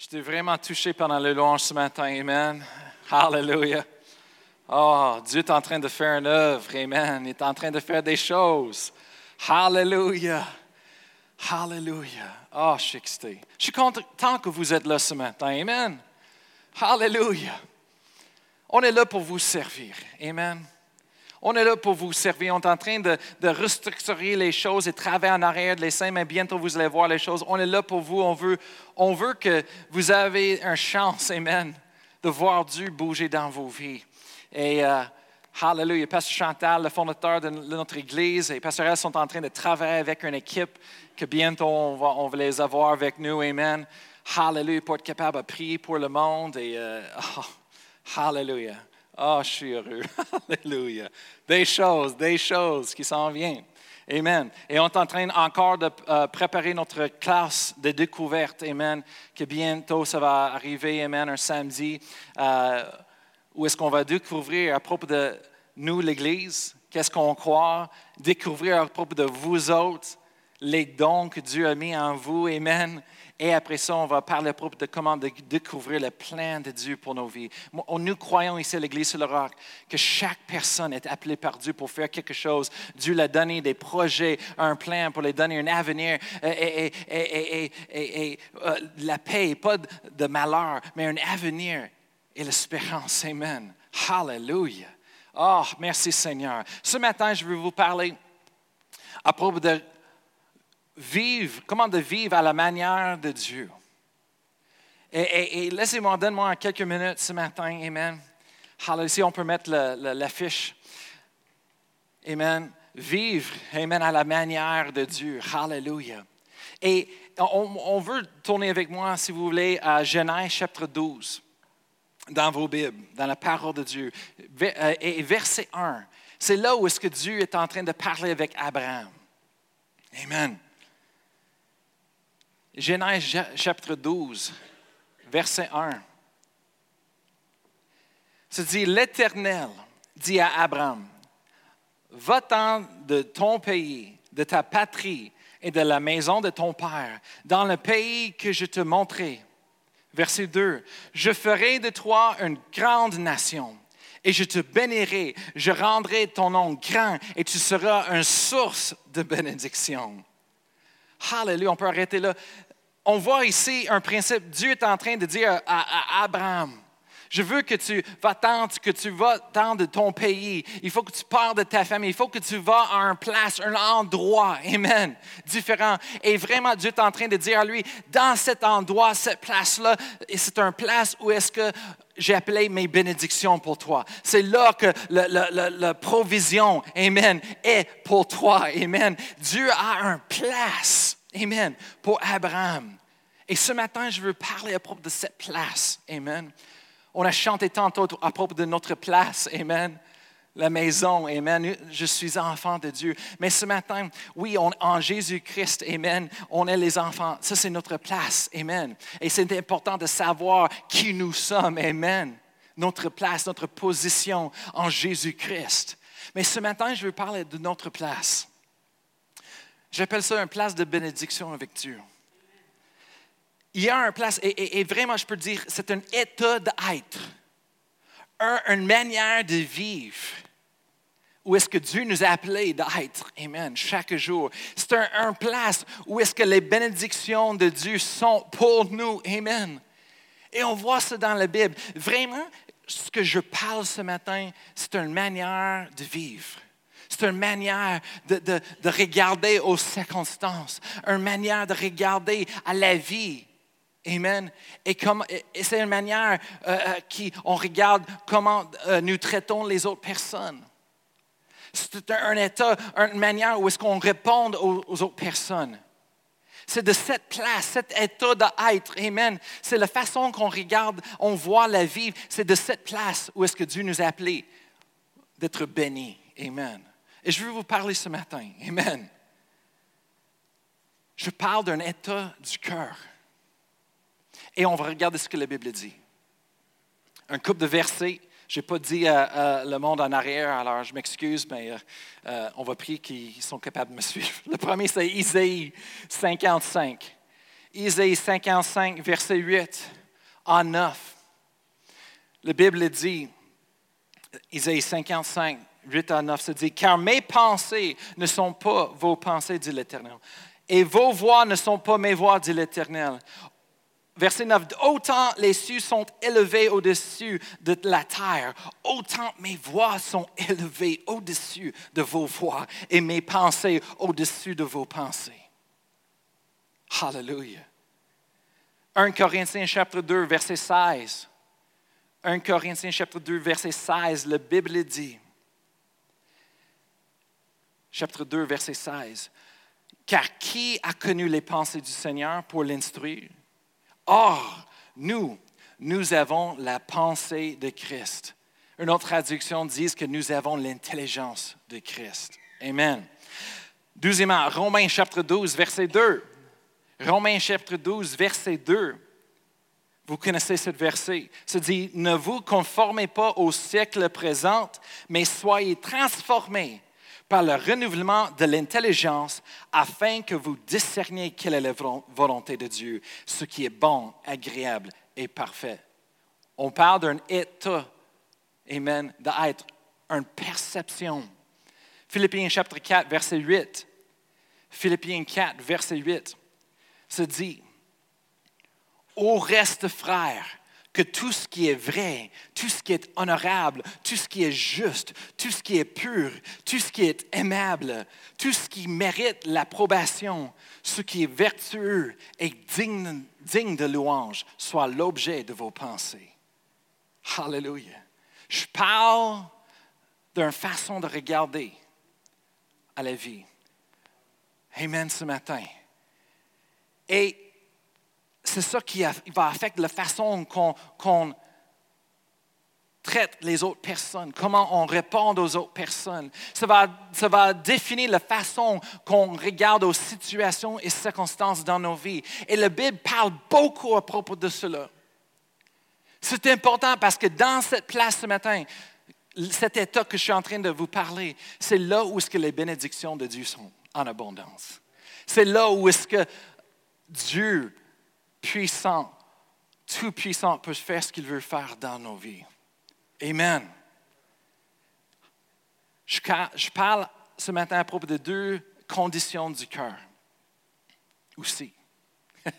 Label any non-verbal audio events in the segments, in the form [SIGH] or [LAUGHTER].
J'étais vraiment touché pendant le louange ce matin. Amen. Hallelujah. Oh, Dieu est en train de faire une œuvre. Amen. Il est en train de faire des choses. Hallelujah. Hallelujah. Oh, je suis excité. Je suis content que vous êtes là ce matin. Amen. Hallelujah. On est là pour vous servir. Amen. On est là pour vous servir. On est en train de, restructurer les choses et travailler en arrière de l'essai, mais bientôt vous allez voir les choses. On est là pour vous. On veut, on veut que vous avez une chance, Amen, de voir Dieu bouger dans vos vies. Et uh, Hallelujah. Pasteur Chantal, le fondateur de notre Église, et Pasteur sont en train de travailler avec une équipe que bientôt on va, on va les avoir avec nous. Amen. Hallelujah. Pour être capable de prier pour le monde. Et, uh, [LAUGHS] oh, hallelujah. Oh, je suis heureux. [LAUGHS] Alléluia. Des choses, des choses qui s'en viennent. Amen. Et on est en train encore de euh, préparer notre classe de découverte. Amen. Que bientôt ça va arriver. Amen. Un samedi euh, où est-ce qu'on va découvrir à propos de nous, l'Église, qu'est-ce qu'on croit, découvrir à propos de vous autres, les dons que Dieu a mis en vous. Amen. Et après ça, on va parler à propos de comment découvrir le plan de Dieu pour nos vies. Nous croyons ici à l'Église sur le roc que chaque personne est appelée par Dieu pour faire quelque chose. Dieu l'a donné des projets, un plan pour les donner un avenir et, et, euh, la paix, pas de malheur, mais un avenir et l'espérance. Amen. Hallelujah. Oh, merci Seigneur. Ce matin, je vais vous parler à propos de vivre, comment de vivre à la manière de Dieu. Et, laissez-moi, donne-moi quelques minutes ce matin, Amen. Hallelujah. Si on peut mettre l'affiche. Amen. Vivre, Amen, à la manière de Dieu. Hallelujah. Et on, on, veut tourner avec moi, si vous voulez, à Genèse chapitre 12, dans vos Bibles, dans la parole de Dieu. Euh, et verset 1, c'est là où est-ce que Dieu est en train de parler avec Abraham. Amen. Genèse chapitre 12, verset 1. Se dit, l'Éternel dit à Abraham, va-t'en de ton pays, de ta patrie et de la maison de ton père, dans le pays que je te montrerai. Verset 2, je ferai de toi une grande nation et je te bénirai, je rendrai ton nom grand et tu seras une source de bénédiction. Hallelujah, on peut arrêter là on voit ici un principe. Dieu est en train de dire à, Abraham, je veux que tu vas tant, que tu vas tant de ton pays. Il faut que tu parles de ta famille. Il faut que tu vas à un place, un endroit, amen, différent. Et vraiment, Dieu est en train de dire à lui, dans cet endroit, cette place-là, c'est un place où est-ce que j'ai appelé mes bénédictions pour toi. C'est là que la provision, amen, est pour toi, amen. Dieu a un place, amen, pour Abraham. Et ce matin, je veux parler à propos de cette place. Amen. On a chanté tantôt à propos de notre place. Amen. La maison. Amen. Je suis enfant de Dieu. Mais ce matin, oui, en Jésus-Christ, Amen, on est les enfants. Ça, c'est notre place. Amen. Et c'est important de savoir qui nous sommes. Amen. Notre place, notre position en Jésus-Christ. Mais ce matin, je veux parler de notre place. J'appelle ça une place de bénédiction avec Dieu il y a un place, et, vraiment, je peux dire, c'est un état d'être, une manière de vivre où est-ce que Dieu nous a appelés d'être, Amen, chaque jour. C'est un, place où est-ce que les bénédictions de Dieu sont pour nous, Amen. Et on voit ça dans la Bible. Vraiment, ce que je parle ce matin, c'est une manière de vivre. C'est une manière de, de, regarder aux circonstances, une manière de regarder à la vie. Amen. Et, c'est une manière euh, euh, qui on regarde comment euh, nous traitons les autres personnes. C'est un, état, une manière où est-ce qu'on répond aux, autres personnes. C'est de cette place, cet état d'être. Amen. C'est la façon qu'on regarde, on voit la vie. C'est de cette place où est-ce que Dieu nous a appelés d'être bénis. Amen. Et je veux vous parler ce matin. Amen. Je parle d'un état du cœur. Et on va regarder ce que la Bible dit. Un couple de versets. Je n'ai pas dit le monde en arrière, alors je m'excuse, mais euh, euh, on va prier qu'ils sont capables de me [LAUGHS] suivre. Le premier, c'est Isaïe 55. Isaïe 55, verset 8 à 9. La Bible dit, Isaïe 55, 8 à 9 se dit, car mes pensées ne sont pas vos pensées, dit l'Éternel, et vos voix ne sont pas mes voix, dit l'Éternel. Verset 9, autant les cieux sont élevés au-dessus de la terre, autant mes voix sont élevées au-dessus de vos voix et mes pensées au-dessus de vos pensées. Hallelujah. 1 Corinthiens chapitre 2, verset 16. 1 Corinthiens chapitre 2, verset 16, la Bible dit, chapitre 2, verset 16, Car qui a connu les pensées du Seigneur pour l'instruire? Or, nous, nous avons la pensée de Christ. Une autre traduction dit que nous avons l'intelligence de Christ. Amen. Deuxièmement, Romains chapitre 12, verset 2. Romains chapitre 12, verset 2. Vous connaissez ce verset. Se dit, ne vous conformez pas au siècle présent, mais soyez transformés par le renouvellement de l'intelligence afin que vous discerniez quelle est la volonté de Dieu, ce qui est bon, agréable et parfait. On parle d'un état, amen, d'être une perception. Philippiens chapitre 4, verset 8. Philippiens 4, verset 8 se dit, au reste, frères, que tout ce qui est vrai, tout ce qui est honorable, tout ce qui est juste, tout ce qui est pur, tout ce qui est aimable, tout ce qui mérite l'approbation, ce qui est vertueux et digne, digne de louange, soit l'objet de vos pensées. Hallelujah. Je parle d'une façon de regarder à la vie. Amen ce matin. Et c'est ça qui va affecter la façon qu'on traite les autres personnes, comment on répond aux autres personnes. Ça va, ça va définir la façon qu'on regarde aux situations et circonstances dans nos vies. Et la Bible parle beaucoup à propos de cela. C'est important parce que dans cette place ce matin, cet état que je suis en train de vous parler, c'est là où est-ce que les bénédictions de Dieu sont en abondance. C'est là où est-ce que Dieu puissant, tout puissant, peut faire ce qu'il veut faire dans nos vies. Amen. Je, parle ce matin à propos de deux conditions du cœur aussi. [LAUGHS]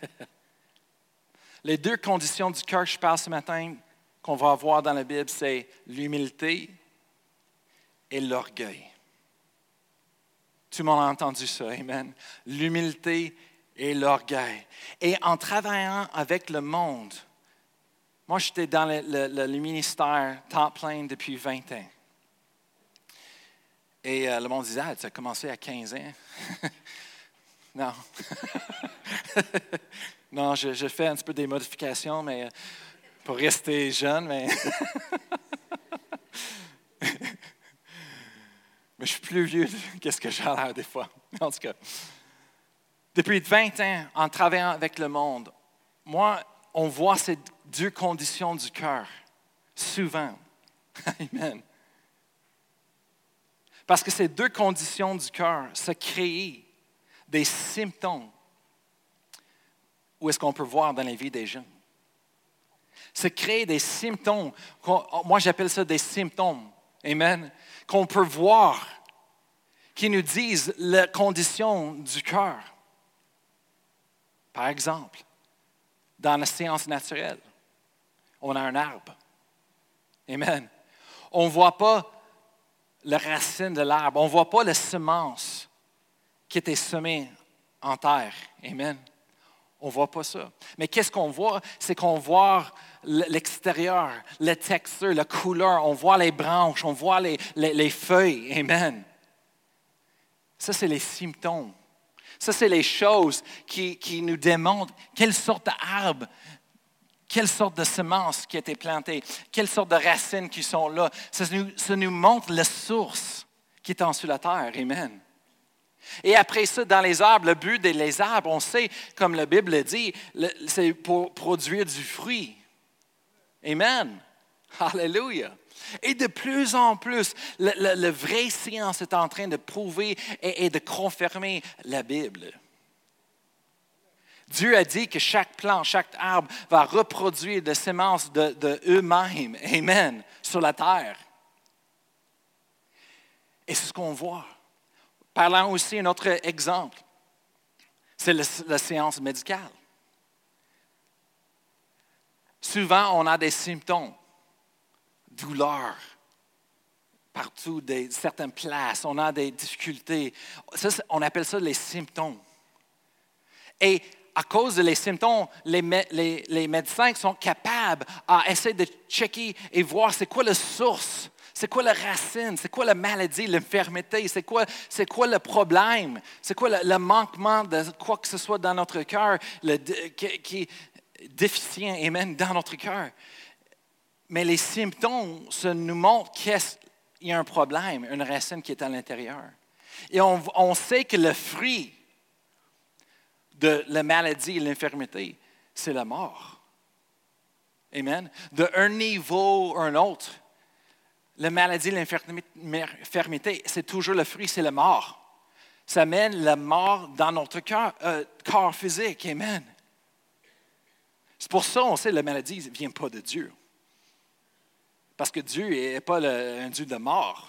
Les deux conditions du cœur que je parle ce matin qu'on va voir dans la Bible, c'est l'humilité et l'orgueil. Tout le monde a entendu ça, Amen. L'humilité et l'orgueil. Et en travaillant avec le monde, moi j'étais dans le, ministère temps plein depuis 20 ans. Et euh, le monde disait, ah, tu as commencé à 15 ans? [LAUGHS] non. [LAUGHS] non, je, fais un petit peu des modifications mais, euh, pour rester jeune, mais... [LAUGHS] mais je suis plus vieux qu'est-ce que j'ai l'air des fois? En tout cas. Depuis 20 ans, en travaillant avec le monde, moi, on voit ces deux conditions du cœur, souvent. [LAUGHS] Amen. Parce que ces deux conditions du cœur, se créent des symptômes où est-ce qu'on peut voir dans la vie des gens. Se créer des symptômes, moi j'appelle ça des symptômes, amen, qu'on peut voir, qui nous disent la condition du cœur. Par exemple, dans la science naturelle, on a un arbre. Amen. On ne voit pas la racine de l'arbre, on ne voit pas la semence qui était semée en terre. Amen. On ne voit pas ça. Mais qu'est-ce qu'on voit? C'est qu'on voit l'extérieur, la texture, la couleur, on voit les branches, on voit les, les feuilles. Amen. Ça, c'est les symptômes ça, c'est les choses qui, nous démontrent quelle sorte d'arbre, quelle sorte de semences qui a été plantée, quelle sorte de racines qui sont là. Ça nous, montre la source qui est en dessous de la terre. Amen. Et après ça, dans les arbres, le but des arbres, on sait, comme la Bible dit, c'est pour produire du fruit. Amen. Hallelujah. Et de plus en plus, la vraie science est en train de prouver et, de confirmer la Bible. Dieu a dit que chaque plant, chaque arbre va reproduire des semences de, eux-mêmes, Amen, sur la terre. Et c'est ce qu'on voit. Parlons aussi un autre exemple. C'est la séance médicale. Souvent, on a des symptômes, douleur, partout, des, certaines places, on a des difficultés. on appelle ça les symptômes. Et à cause des symptômes, les, les, médecins sont capables à essayer de checker et voir c'est quoi la source, c'est quoi la racine, c'est quoi la maladie, l'infirmité, c'est quoi, quoi le problème, c'est quoi le, manquement de quoi que ce soit dans notre cœur qui, est déficient et même dans notre cœur. Mais les symptômes ça nous montrent qu'il y a un problème, une racine qui est à l'intérieur. Et on, sait que le fruit de la maladie et l'infirmité, c'est la mort. Amen. De un niveau à un autre, la maladie, l'infirmité, c'est toujours le fruit, c'est la mort. Ça mène la mort dans notre cœur, euh, corps physique. Amen. C'est pour ça qu'on sait que la maladie ne vient pas de Dieu. Parce que Dieu n'est pas un Dieu de mort.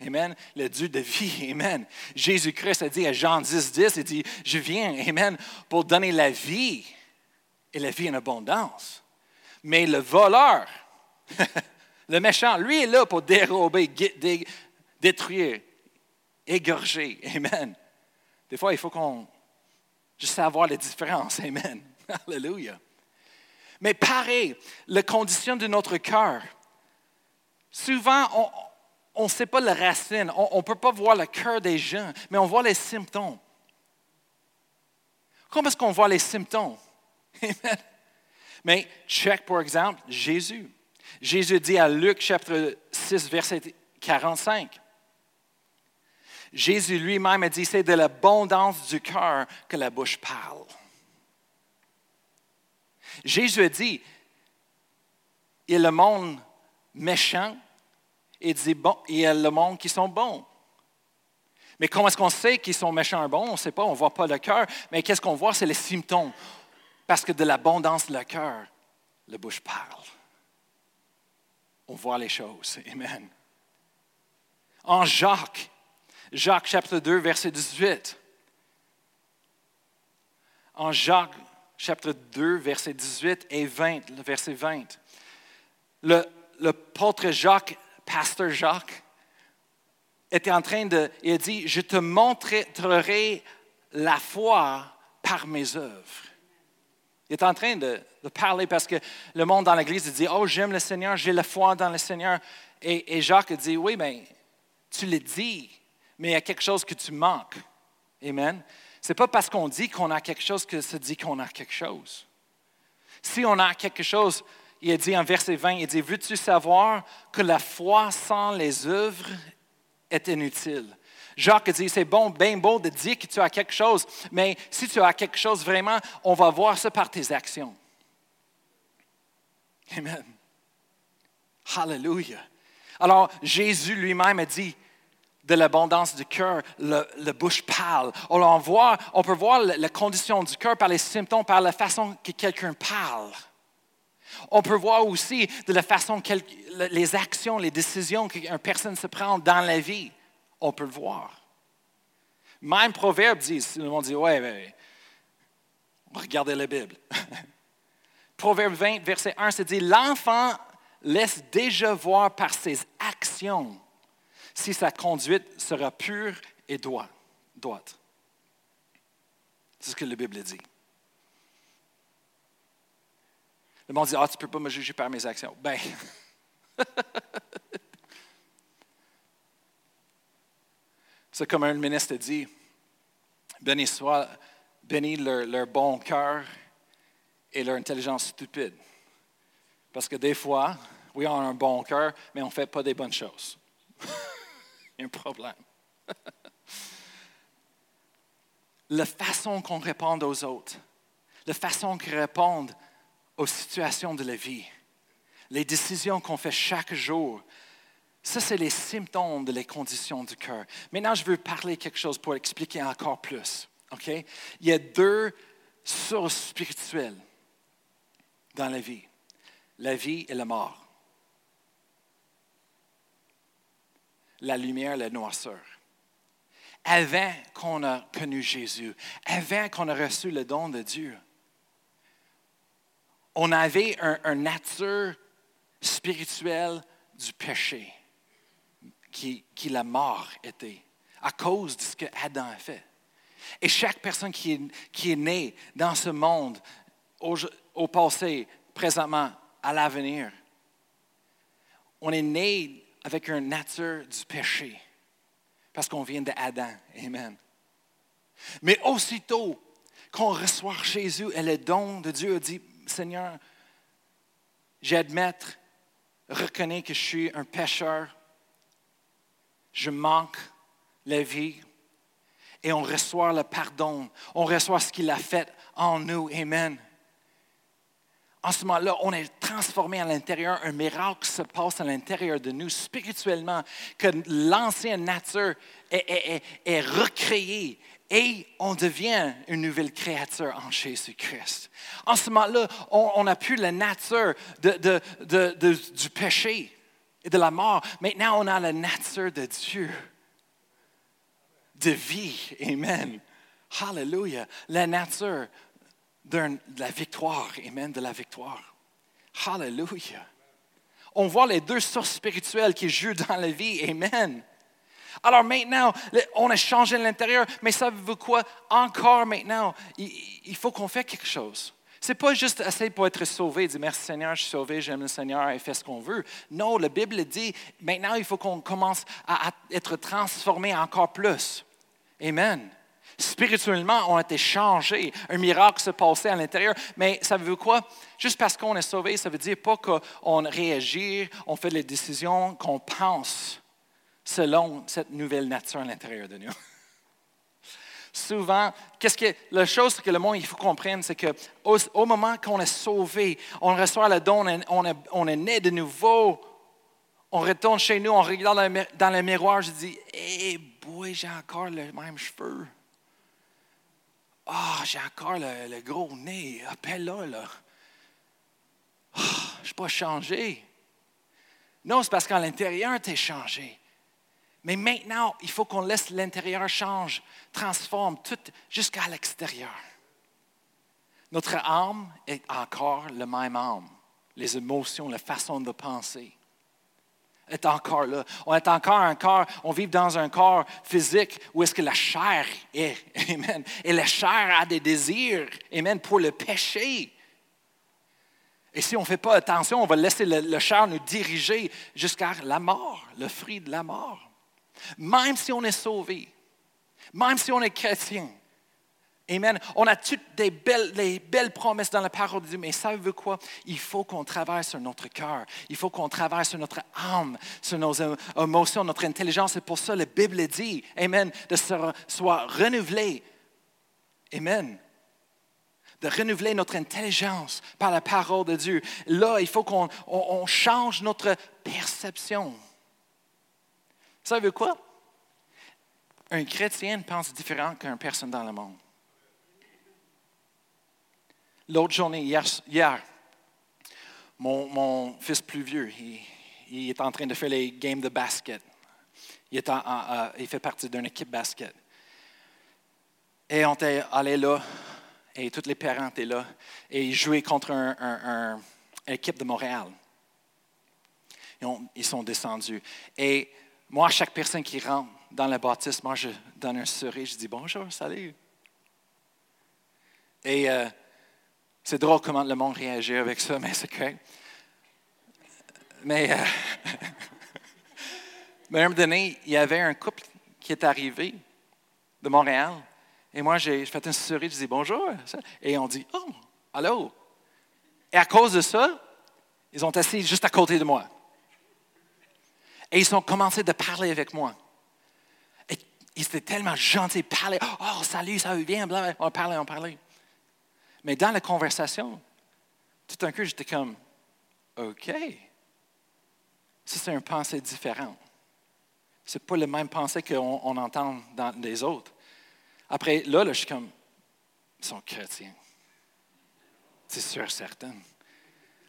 Amen. Le Dieu de vie. [LAUGHS] Amen. Jésus-Christ a dit à Jean 10, 10, il dit, je viens, Amen, pour donner la vie et la vie en abondance. Mais le voleur, [LAUGHS] le méchant, lui est là pour dérober, détruire, égorger. Amen. Des fois, il faut qu'on juste savoir les différences. Amen. [LAUGHS] Alléluia. Mais pareil, la condition de notre cœur. Souvent, on, ne sait pas la racine, on ne peut pas voir le cœur des gens, mais on voit les symptômes. Comment est-ce qu'on voit les symptômes? [LAUGHS] Mais check, par exemple, Jésus. Jésus dit à Luc chapitre 6, verset 45. Jésus lui-même a dit, c'est de l'abondance du cœur que la bouche parle. Jésus a dit, a le monde méchant, et dit, bon, y a le monde qui sont bons. Mais comment est-ce qu'on sait qu'ils sont méchants ou bons? On ne sait pas, on ne voit pas le cœur. Mais qu'est-ce qu'on voit? C'est les symptômes. Parce que de l'abondance de le cœur, la bouche parle. On voit les choses. Amen. En Jacques, Jacques chapitre 2, verset 18. En Jacques chapitre 2, verset 18 et 20, le verset 20. Le, le Jacques pasteur Jacques, était en train de, il a dit, je te montrerai la foi par mes œuvres. Il est en train de, parler parce que le monde dans l'Église dit, oh, j'aime le Seigneur, j'ai la foi dans le Seigneur. Et, et Jacques dit, oui, mais tu le dis, mais il y a quelque chose que tu manques. Amen. Ce n'est pas parce qu'on dit qu'on a quelque chose que ça dit qu'on a quelque chose. Si on a quelque chose, il dit en verset 20, il dit, veux-tu savoir que la foi sans les œuvres est inutile? Jacques dit, c'est bon, bien beau de dire que tu as quelque chose, mais si tu as quelque chose vraiment, on va voir ça par tes actions. Amen. Hallelujah. Alors, Jésus lui-même a dit, de l'abondance du cœur, le, bouche parle. On, on peut voir la condition du cœur par les symptômes, par la façon que quelqu'un parle. On peut voir aussi de la façon, les actions, les décisions qu'une personne se prend dans la vie. On peut le voir. Même Proverbe dit, le monde dit, ouais, regardez la Bible. [LAUGHS] Proverbe 20, verset 1, c'est dit, l'enfant laisse déjà voir par ses actions si sa conduite sera pure et droite. C'est ce que la Bible dit. Le monde dit Ah, tu ne peux pas me juger par mes actions. Ben. [LAUGHS] C'est comme un ministre dit Béni soit, bénis leur, bon cœur et leur intelligence stupide. Parce que des fois, oui, on a un bon cœur, mais on ne fait pas des bonnes choses. [LAUGHS] Il y a un problème. [LAUGHS] la façon qu'on répond aux autres, la façon qu'on répond aux situations de la vie, les décisions qu'on fait chaque jour. Ça, c'est les symptômes de les conditions du cœur. Maintenant, je veux parler quelque chose pour expliquer encore plus. OK? Il y a deux sources spirituelles dans la vie. La vie et la mort. La lumière, la noirceur. Avant qu'on a connu Jésus, avant qu'on a reçu le don de Dieu, on avait un, un nature spirituelle du péché qui, la mort était à cause de ce que Adam a fait. Et chaque personne qui est, née dans ce monde, au, au passé, présentement, à l'avenir, on est né avec une nature du péché, parce qu'on vient d'Adam. Amen. Mais aussitôt qu'on reçoit Jésus et le don de Dieu, dit, Seigneur, j'admets, reconnais que je suis un pécheur, je manque la vie, et on reçoit le pardon, on reçoit ce qu'il a fait en nous. Amen. En ce moment-là, on est transformé à l'intérieur, un miracle se passe à l'intérieur de nous spirituellement, que l'ancienne nature est, est recréée et on devient une nouvelle créature en Jésus-Christ. En ce moment-là, on n'a plus la nature du péché et de la mort. Maintenant, on a la nature de Dieu, de vie. Amen. Hallelujah. La nature de la victoire. Amen. De la victoire. Hallelujah. On voit les deux sources spirituelles qui jouent dans la vie. Amen. Alors maintenant, on a changé l'intérieur, mais savez-vous quoi? Encore maintenant, il, faut qu'on fasse quelque chose. Ce n'est pas juste essayer pour être sauvé, dire merci Seigneur, je suis sauvé, j'aime le Seigneur et fait ce qu'on veut. Non, la Bible dit maintenant il faut qu'on commence à, être transformé encore plus. Amen. Spirituellement, on a été changé. Un miracle se passait à l'intérieur. Mais savez-vous quoi? Juste parce qu'on est sauvé, ça veut dire pas qu'on réagit, on fait les décisions qu'on pense selon cette nouvelle nature à l'intérieur de nous. [LAUGHS] Souvent, qu'est-ce que la chose que le monde il faut comprendre, c'est que au, moment qu'on est sauvé, on reçoit le don, on est, né de nouveau, on retourne chez nous, on regarde dans le, miroir, je dis, eh boy, j'ai encore le même cheveu. Ah, j'ai encore le, gros nez, appelle là, là. Ah, je ne suis pas changé. Non, c'est parce qu'à l'intérieur, tu es changé. Mais maintenant, il faut qu'on laisse l'intérieur change, transforme tout jusqu'à l'extérieur. Notre âme est encore le même âme. Les émotions, la façon de penser est encore là. On est encore un corps, on vit dans un corps physique où est-ce que la chair est. [LAUGHS] Amen. Et la chair a des désirs. Amen. Pour le péché. Et si on ne fait pas attention, on va laisser le, le chair nous diriger jusqu'à la mort, le fruit de la mort. Même si on est sauvé, même si on est chrétien. Amen. On a toutes des belles, les belles promesses dans la parole de Dieu, mais ça veut quoi? Il faut qu'on travaille sur notre cœur. Il faut qu'on travaille sur notre âme, sur nos émotions, notre intelligence. C'est pour ça que la Bible dit, Amen, de se soit renouvelé. Amen. De renouveler notre intelligence par la parole de Dieu. Là, il faut qu'on change notre perception. Ça veut quoi? Un chrétien pense différent qu'une personne dans le monde. L'autre journée, hier, mon, fils plus vieux, il, est en train de faire les games de basket. Il, fait partie d'une équipe basket. Et on était allé là, et tous les parents étaient là, et ils jouaient contre une équipe de Montréal. ils sont descendus. Et moi, chaque personne qui rentre dans le baptiste, moi, je donne un sourire, je dis bonjour, salut. Et euh, c'est drôle comment le monde réagit avec ça, mais c'est correct. Mais, euh, [LAUGHS] mais à un moment donné, il y avait un couple qui est arrivé de Montréal. Et moi, j'ai fait un sourire, je dis bonjour. Et on dit, oh, allô? Et à cause de ça, ils ont assis juste à côté de moi. Et ils ont commencé de parler avec moi. Et ils étaient tellement gentils, parlaient, oh salut, ça va bien, bla, on parlait, on parlait. Mais dans la conversation, tout d'un coup, j'étais comme, OK. Ça, c'est une pensée différente. Ce n'est pas le même pensée qu'on on entend dans les autres. Après, là, là, je suis comme, ils sont chrétiens. C'est sûr, certain.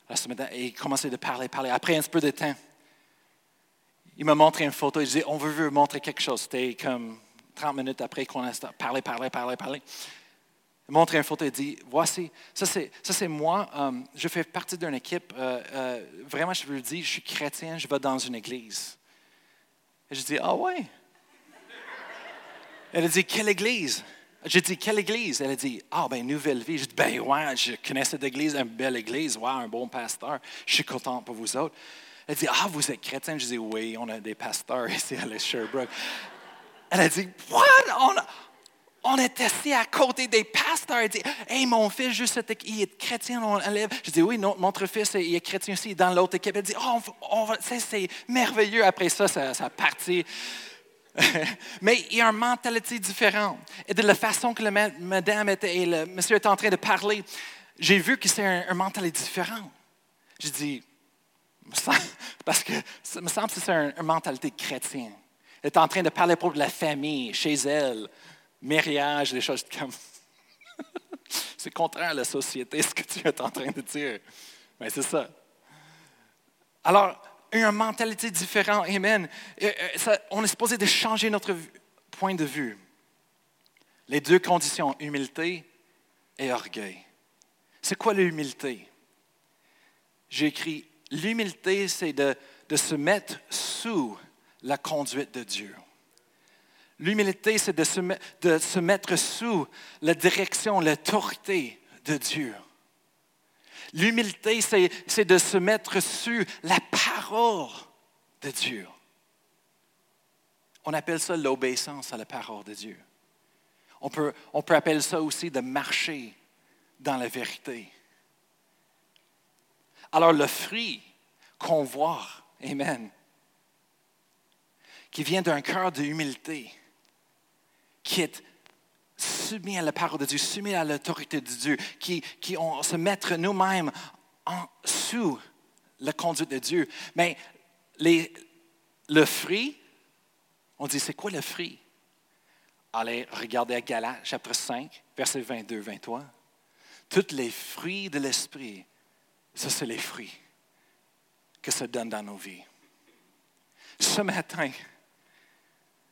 Alors, ce matin, il commençait de parler, parler. Après un peu de temps, il m'a montré une photo. Il disait, on veut vous montrer quelque chose. C'était comme 30 minutes après qu'on a parlé, parlé, parlé, parlé. Il m'a montré une photo et dit, voici, ça c'est moi. Euh, je fais partie d'une équipe. Euh, euh, vraiment, je veux le dire, je suis chrétien, je vais dans une église. Et je dis, ah ouais? Elle a dit, quelle église? J'ai dit, quelle église? Elle a dit, ah, ben, Nouvelle Vie. J'ai dit, ben, ouais, je connais cette église, une belle église, ouais, un bon pasteur. Je suis content pour vous autres. Elle dit, ah, vous êtes chrétien? Je dis, oui, on a des pasteurs ici à Sherbrooke. Elle a dit, what? On, on est assis à côté des pasteurs. Elle dit, hey, mon fils, juste, il est chrétien, on lève. Je dis, oui, notre fils, il est chrétien aussi, dans l'autre équipe. Elle dit, oh, c'est merveilleux. Après ça, ça, ça partit. [LAUGHS] Mais il y a une mentalité différente. Et de la façon que la madame était, et le monsieur était en train de parler, j'ai vu que c'est une mentalité différente. J'ai dit, [LAUGHS] parce que ça me semble que c'est une, mentalité chrétienne. Elle est en train de parler pour la famille, chez elle, mariage, des choses comme. [LAUGHS] c'est contraire à la société, ce que tu es en train de dire. Mais c'est ça. Alors, une mentalité différente. Amen. Euh, on est supposé de changer notre point de vue. Les deux conditions, humilité et orgueil. C'est quoi l'humilité? J'ai écrit, l'humilité, c'est de, se mettre sous la conduite de Dieu. L'humilité, c'est de se, mettre sous la direction, l'autorité de Dieu. L'humilité, c'est de se mettre sur la parole de Dieu. On appelle ça l'obéissance à la parole de Dieu. On peut, on peut appeler ça aussi de marcher dans la vérité. Alors le fruit qu'on voit, Amen, qui vient d'un cœur d'humilité, qui est soumis à la parole de Dieu, soumis à l'autorité de Dieu, qui, qui se mettre nous-mêmes en sous la conduite de Dieu. Mais le fruit, on dit, c'est quoi le fruit? Allez, regardez à Galates, chapitre 5, verset 22, 23. Tous les fruits de l'esprit, ça, c'est les fruits que ça donne dans nos vies. Ce matin,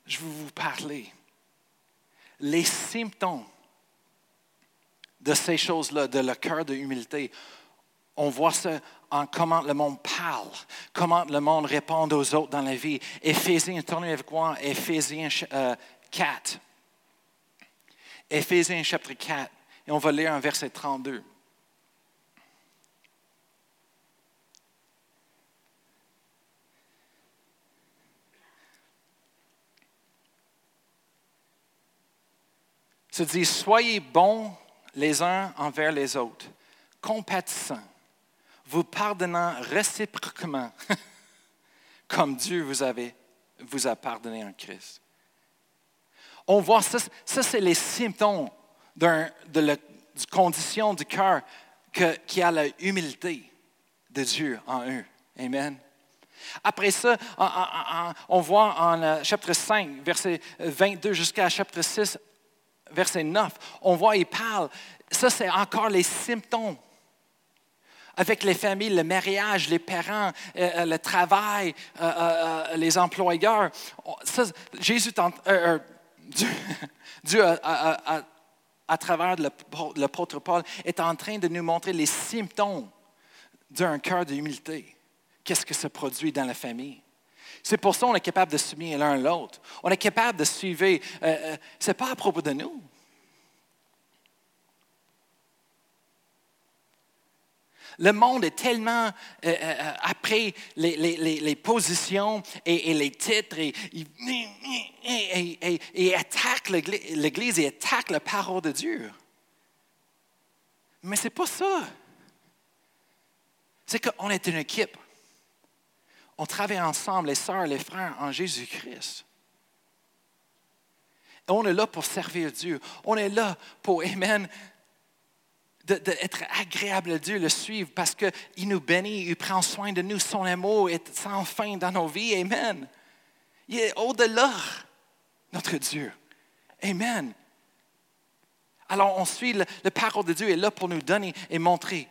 je veux vous parler les symptômes de ces choses-là, de le cœur de humilité, on voit ça en comment le monde parle, comment le monde répond aux autres dans la vie. Éphésiens, tournez avec moi, Éphésiens 4. Éphésiens chapitre 4, et on va lire un verset 32. Se dit, soyez bons les uns envers les autres, compatissants, vous pardonnant réciproquement, [LAUGHS] comme Dieu vous, a pardonné en Christ. On voit ça, ça c'est les symptômes de la condition du cœur qui a la humilité de Dieu en eux. Amen. Après ça, on voit en euh, chapitre 5, verset 22 jusqu'à chapitre 6, verset 9, on voit, il parle, ça c'est encore les symptômes. Avec les familles, le mariage, les parents, euh, euh, le travail, euh, les employeurs. Jésus, Dieu, à travers l'apôtre Paul, est en train de nous montrer les symptômes d'un cœur d'humilité. Qu'est-ce que ça produit dans la famille? C'est pour ça qu'on est capable de subir l'un l'autre. On est capable de suivre. Euh, euh, Ce n'est pas à propos de nous. Le monde est tellement euh, après les, positions et, les titres et, et, attaque l'Église et attaque la parole de Dieu. Mais ce n'est pas ça. C'est qu'on est une équipe. On travaille ensemble, les sœurs, les frères, en Jésus-Christ. On est là pour servir Dieu. On est là pour, Amen, d'être agréable à Dieu, le suivre, parce qu'il nous bénit, il prend soin de nous, son amour est sans fin dans nos vies. Amen. Il est au-delà, notre Dieu. Amen. Alors on suit, le, le parole de Dieu est là pour nous donner et montrer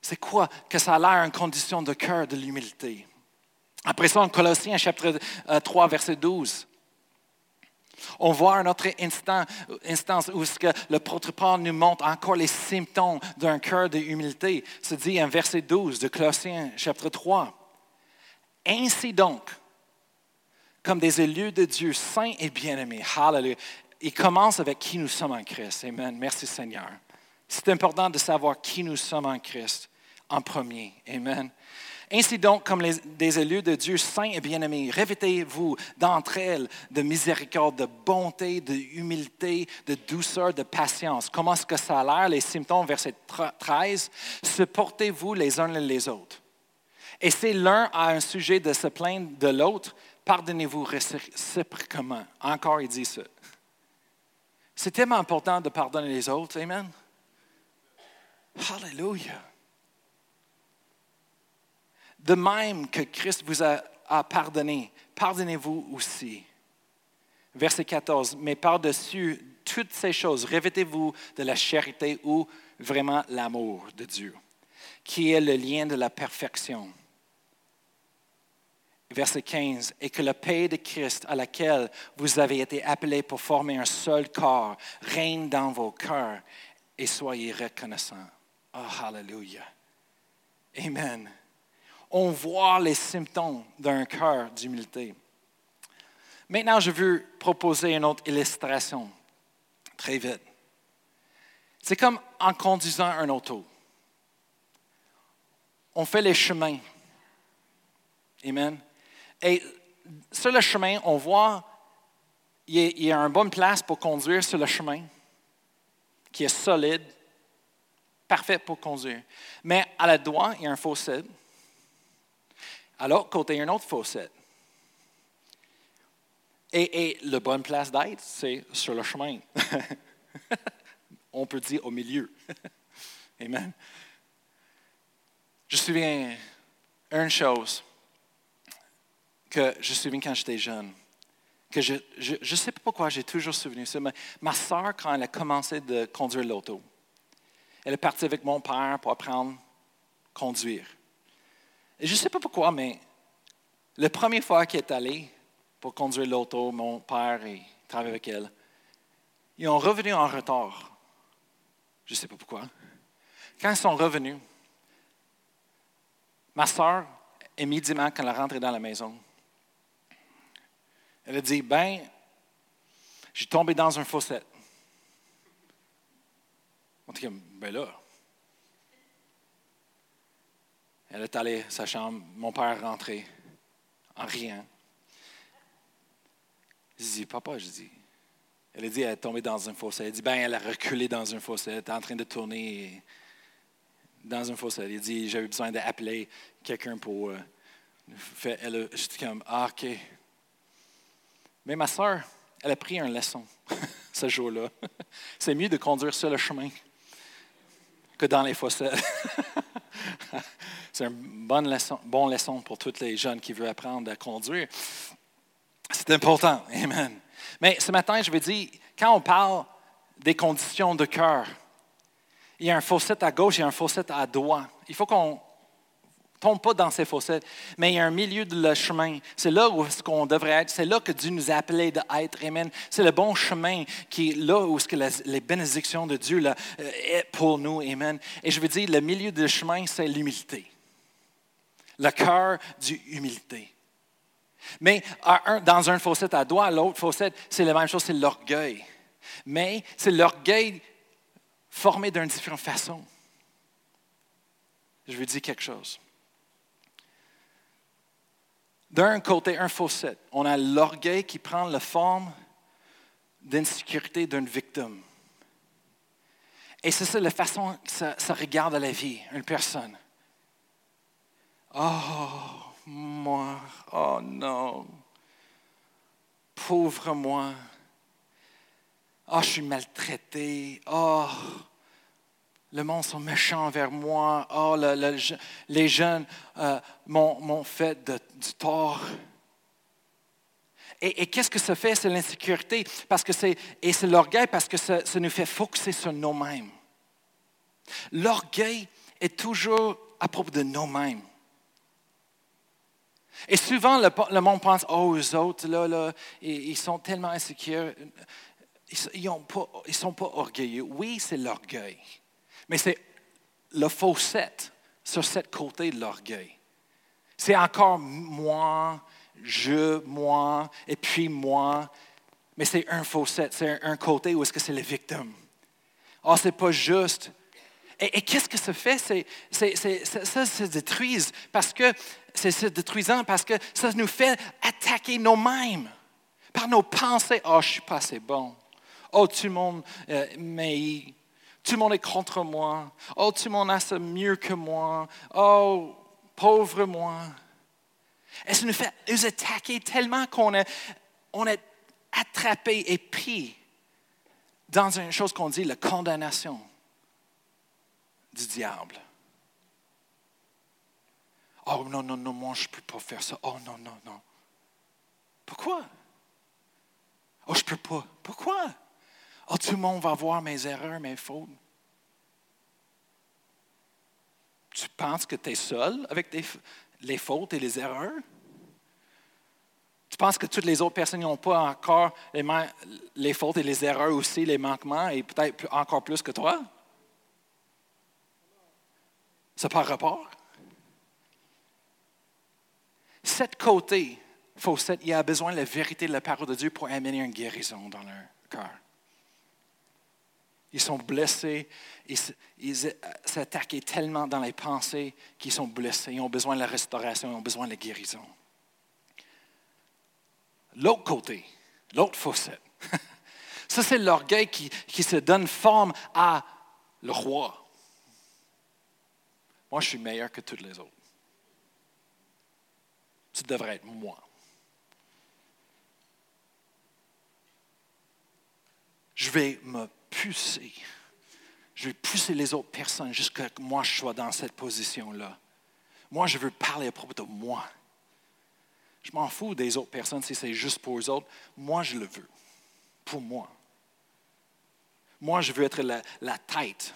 c'est quoi que ça a l'air une condition de cœur de l'humilité. Après ça, en Colossiens chapitre 3, euh, verset 12, on voit un autre instant, instance où ce que le Paul nous montre encore les symptômes d'un cœur de humilité. Se dit en verset 12 de Colossiens chapitre 3. Ainsi donc, comme des élus de Dieu saints et bien-aimés. Hallelujah. Il commence avec qui nous sommes en Christ. Amen. Merci Seigneur. C'est important de savoir qui nous sommes en Christ en premier. Amen. Ainsi donc, comme des élus de Dieu saints et bien-aimés, revêtez-vous d'entre elles de miséricorde, de bonté, de humilité, de douceur, de patience. Comment est-ce que ça a l'air? Les symptômes, verset 13. Supportez-vous les uns les autres. Et si l'un a un sujet de se plaindre de l'autre, pardonnez-vous réciproquement. Encore, il dit ça. C'est tellement important de pardonner les autres. Amen. Hallelujah. De même que Christ vous a, pardonné, pardonnez-vous aussi. Verset 14, mais par-dessus toutes ces choses, revêtez-vous de la charité ou vraiment l'amour de Dieu, qui est le lien de la perfection. Verset 15, et que la paix de Christ à laquelle vous avez été appelés pour former un seul corps règne dans vos cœurs et soyez reconnaissants. Oh, hallelujah. Amen on voit les symptômes d'un cœur d'humilité. Maintenant, je veux proposer une autre illustration, très vite. C'est comme en conduisant un auto. On fait les chemins. Amen. Et sur le chemin, on voit il y a une bonne place pour conduire sur le chemin, qui est solide, parfait pour conduire. Mais à la droite, il y a un alors, côté un autre fossette. Et, et la bonne place d'être, c'est sur le chemin. [LAUGHS] On peut dire au milieu. [LAUGHS] Amen. Je me souviens une chose que je me souviens quand j'étais jeune, que je ne sais pas pourquoi j'ai toujours souvenu ça, mais ma soeur, quand elle a commencé de conduire l'auto, elle est partie avec mon père pour apprendre à conduire. Je ne sais pas pourquoi, mais la première fois qu'elle est allée pour conduire l'auto, mon père et travailler avec elle, ils ont revenu en retard. Je ne sais pas pourquoi. Quand ils sont revenus, ma soeur, immédiatement, quand elle est rentrée dans la maison, elle a dit, ben, j'ai tombé dans un fossette. On dit, ben là, Elle est allée à sa chambre, mon père est rentré en riant. Je dis, papa, je dis. Elle a dit, elle est tombée dans un fossé. Elle dit, ben, elle a reculé dans un fossé. Elle était en train de tourner dans un fossé. Elle a dit, j'avais besoin d'appeler quelqu'un pour euh. Elle comme, ah, OK. Mais ma soeur, elle a pris une leçon [LAUGHS] ce jour-là. [LAUGHS] C'est mieux de conduire sur le chemin que dans les fossés. [LAUGHS] C'est une bonne leçon, bonne leçon pour tous les jeunes qui veulent apprendre à conduire. C'est important. Amen. Mais ce matin, je vais dire, quand on parle des conditions de cœur, il y a un fossette à gauche et un fossette à droite. Il faut qu'on tombe pas dans ces fossettes, mais il y a un milieu de le chemin. C'est là où ce qu'on devrait être. C'est là que Dieu nous a appelés d'être. Amen. C'est le bon chemin qui est là où ce que les bénédictions de Dieu là, euh, est pour nous. Amen. Et je veux dire, le milieu du chemin, c'est l'humilité le cœur d'humilité. Mais dans un fossette à doigt, l'autre fossette, c'est la même chose, c'est l'orgueil. Mais c'est l'orgueil formé d'une différente façon. Je veux dire quelque chose. D'un côté, un fossette, on a l'orgueil qui prend la forme d'insécurité d'une victime. Et c'est ça la façon que ça, regarde la vie, une personne. Oh, moi, oh non, pauvre moi. Oh, je suis maltraité. Oh, le monde sont méchants envers moi. Oh, les jeunes euh, m'ont fait du tort. Et, qu'est-ce que ça fait? C'est l'insécurité? Et c'est l'orgueil parce que ça, nous fait focuser sur nous-mêmes. L'orgueil est toujours à propos de nous-mêmes. Et souvent, le, monde pense, oh, eux autres, là, là, ils, sont tellement insécures. Ils ne sont pas orgueilleux. Oui, c'est l'orgueil. Mais c'est le fausset sur cette côté de l'orgueil. C'est encore moi, je, moi, et puis moi. Mais c'est un fausset, c'est un, côté où est-ce que c'est les victimes. Oh, c'est pas juste. Et, qu'est-ce que ça fait? ça se détruise parce que c'est détruisant parce que ça nous fait attaquer nous-mêmes par nos pensées. Oh, je suis pas assez bon. Oh, tout le monde euh, tout le monde est contre moi. Oh, tout le monde a ça mieux que moi. Oh, pauvre moi. Et ça nous fait nous attaquer tellement qu'on est, on est attrapé et pris dans une chose qu'on dit la condamnation du diable. Oh non, non, non, moi je ne peux pas faire ça. Oh non, non, non. Pourquoi? Oh, je ne peux pas. Pourquoi? Oh, tout le monde va voir mes erreurs, mes fautes. Tu penses que tu es seul avec les fautes et les erreurs? Tu penses que toutes les autres personnes n'ont pas encore les, les, fautes et les erreurs aussi, les manquements, et peut-être encore plus que toi? Ça par rapport? Cette côté, faussette, il a besoin de la vérité de la parole de Dieu pour amener une guérison dans leur cœur. Ils sont blessés, ils s'attaquent tellement dans les pensées qu'ils sont blessés. Ils ont besoin de la restauration, ils ont besoin de la guérison. L'autre côté, l'autre fossette, [LAUGHS] ça c'est l'orgueil qui se donne forme à le roi. Moi, je suis meilleur que tous les autres. Tu devrais être moi. Je vais me pousser. Je vais pousser les autres personnes jusqu'à ce que moi je sois dans cette position-là. Moi, je veux parler à propos de moi. Je m'en fous des autres personnes si c'est juste pour eux autres. Moi, je le veux. Pour moi. Moi, je veux être la, tête.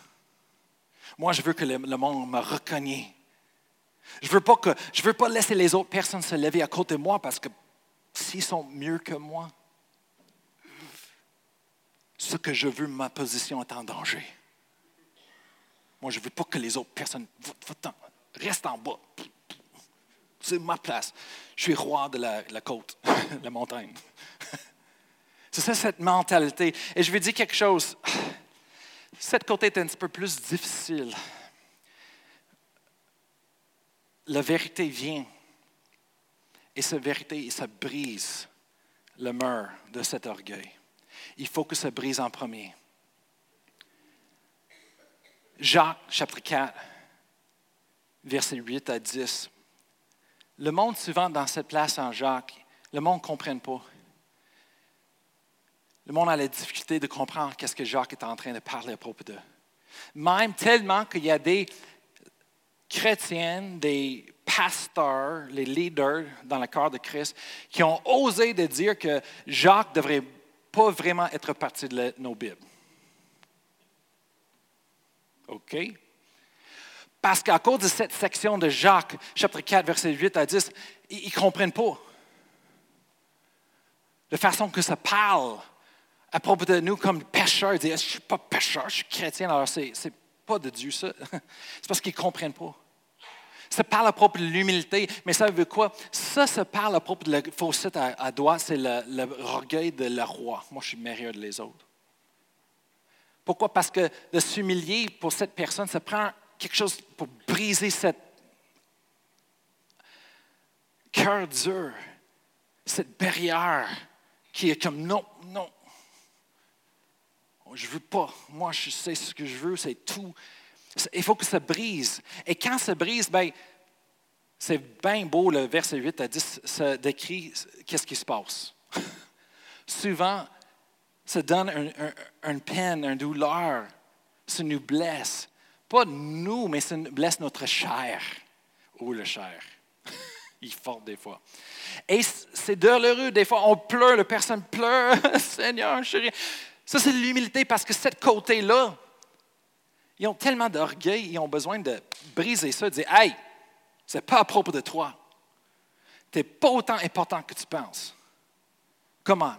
Moi, je veux que le, monde me reconnaisse. Je ne veux, pas veux pas laisser les autres personnes se lever à côté de moi parce que s'ils sont mieux que moi, ce que je veux, ma position est en danger. Moi, je ne veux pas que les autres personnes restent en bas. C'est ma place. Je suis roi de la, la côte, [LAUGHS] la montagne. [LAUGHS] C'est ça, cette mentalité. Et je vais dire quelque chose. Cette côté est un petit peu plus difficile. La vérité vient. Et cette vérité, ça brise le mur de cet orgueil il faut que ça brise en premier. Jacques, chapitre 4, versets 8 à 10. Le monde, souvent, dans cette place en Jacques, le monde ne comprenne pas. Le monde a la difficulté de comprendre qu'est-ce que Jacques est en train de parler à propos d'eux. Même tellement qu'il y a des chrétiens, des pasteurs, les leaders dans le corps de Christ, qui ont osé de dire que Jacques devrait pas vraiment être partie de nos Bibles. OK? Parce qu'à cause de cette section de Jacques, chapitre 4, verset 8 à 10, ils ne comprennent pas. La façon que ça parle à propos de nous comme pécheurs, ils disent Je ne suis pas pécheur, je suis chrétien. Alors, ce n'est pas de Dieu, ça. [LAUGHS] C'est parce qu'ils ne comprennent pas. Ça parle à propos de l'humilité, mais ça veut quoi? Ça, ça parle à propos de la fausseté à, à doigt, c'est l'orgueil de le roi. Moi, je suis meilleur de les autres. Pourquoi? Parce que de s'humilier pour cette personne, ça prend quelque chose pour briser cette cœur dur, cette barrière qui est comme non, non. Je veux pas. Moi, je sais ce que je veux, c'est tout. Il faut que ça brise. Et quand ça brise, ben, c'est bien beau, le verset 8 à 10, ça décrit qu'est-ce qui se passe. [LAUGHS] Souvent, ça donne une peine, une douleur. Ça nous blesse. Pas nous, mais ça blesse notre chair. Ou le chair. [LAUGHS] Il fort des fois. Et c'est douloureux. Des fois, on pleure, la personne pleure. [LAUGHS] Seigneur, chérie. Ça, c'est l'humilité parce que cette côté-là, ils ont tellement d'orgueil, ils ont besoin de briser ça, de dire Hey, c'est pas à propos de toi. Tu n'es pas autant important que tu penses. Comment?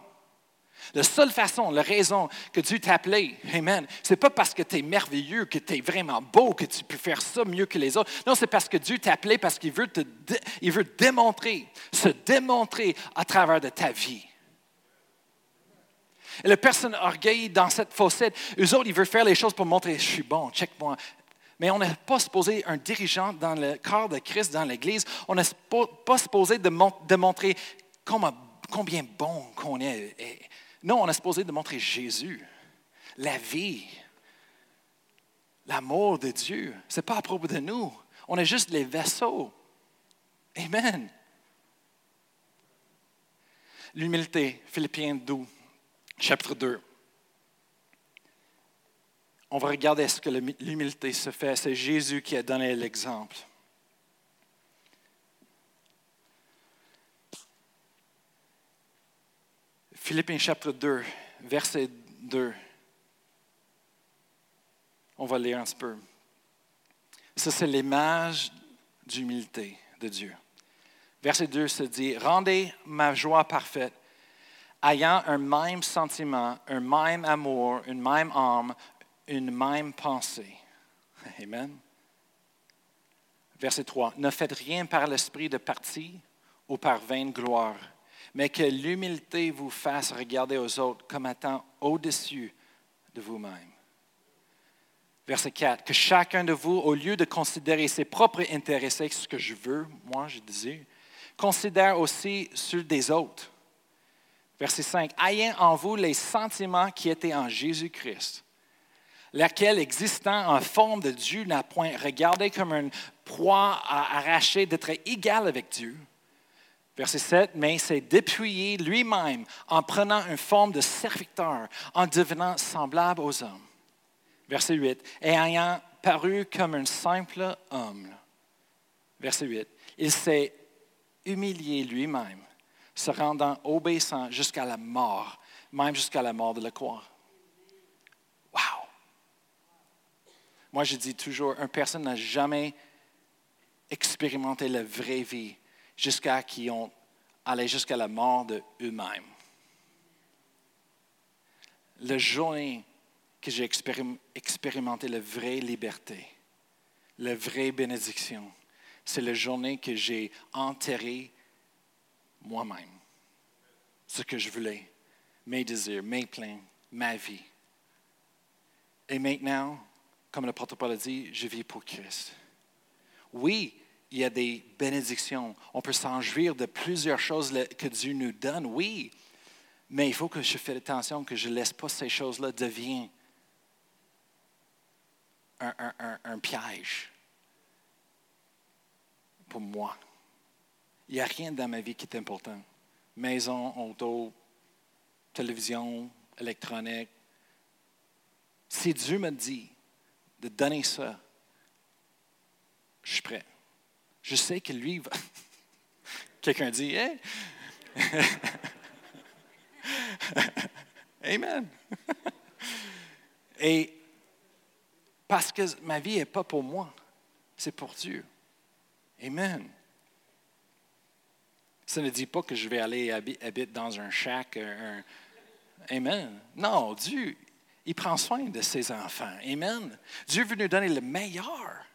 La seule façon, la raison que Dieu t'a appelé, Amen, c'est pas parce que tu es merveilleux, que tu es vraiment beau, que tu peux faire ça mieux que les autres. Non, c'est parce que Dieu t'a appelé parce qu'il veut te il démontrer, se démontrer à travers de ta vie. Et la personne orgueille dans cette fossette, eux autres, ils veulent faire les choses pour montrer, je suis bon, check-moi. Mais on n'est pas supposé, un dirigeant dans le corps de Christ, dans l'Église, on n'est pas supposé de, montrer combien bon qu'on est. Non, on est supposé de montrer Jésus, la vie, l'amour de Dieu. Ce n'est pas à propos de nous. On est juste les vaisseaux. Amen. L'humilité, Philippiens 12 chapitre 2. On va regarder ce que l'humilité se fait. C'est Jésus qui a donné l'exemple. Philippiens chapitre 2, verset 2. On va lire un peu. Ça, c'est l'image d'humilité de Dieu. Verset 2 se dit, Rendez ma joie parfaite ayant un même sentiment, un même amour, une même âme, une même pensée. [LAUGHS] Amen. Verset 3. Ne faites rien par l'esprit de parti ou par vaine gloire, mais que l'humilité vous fasse regarder aux autres comme étant au-dessus de vous-même. Verset 4. Que chacun de vous, au lieu de considérer ses propres intérêts, c'est ce que je veux, moi je disais, considère aussi ceux des autres. Verset 5. Ayant en vous les sentiments qui étaient en Jésus-Christ, laquelle, existant en forme de Dieu, n'a point regardé comme une proie à arracher d'être égal avec Dieu. Verset 7, mais s'est dépouillé lui-même en prenant une forme de serviteur, en devenant semblable aux hommes. Verset 8, et ayant paru comme un simple homme. Verset 8, il s'est humilié lui-même se rendant obéissant jusqu'à la mort, même jusqu'à la mort de la croix. Wow! Moi, je dis toujours, une personne n'a jamais expérimenté la vraie vie jusqu'à qui ont allé jusqu'à la mort de eux-mêmes. La journée que j'ai expérimenté la vraie liberté, la vraie bénédiction, c'est la journée que j'ai enterré moi-même. Ce que je voulais, mes désirs, mes plans, ma vie. Et maintenant, comme le Paul a dit, je vis pour Christ. Oui, il y a des bénédictions. On peut s'en jouir de plusieurs choses que Dieu nous donne, oui. Mais il faut que je fasse attention que je ne laisse pas ces choses-là devenir un piège pour moi. Il n'y a rien dans ma vie qui est important. Maison, auto, télévision, électronique. Si Dieu me dit de donner ça, je suis prêt. Je sais que lui va. [LAUGHS] Quelqu'un dit, hey! [LAUGHS] Amen. Et parce que ma vie n'est pas pour moi, c'est pour Dieu. Amen. Ça ne dit pas que je vais aller habiter dans un shack. Amen. Non, Dieu, il prend soin de ses enfants. Amen. Dieu veut nous donner le meilleur.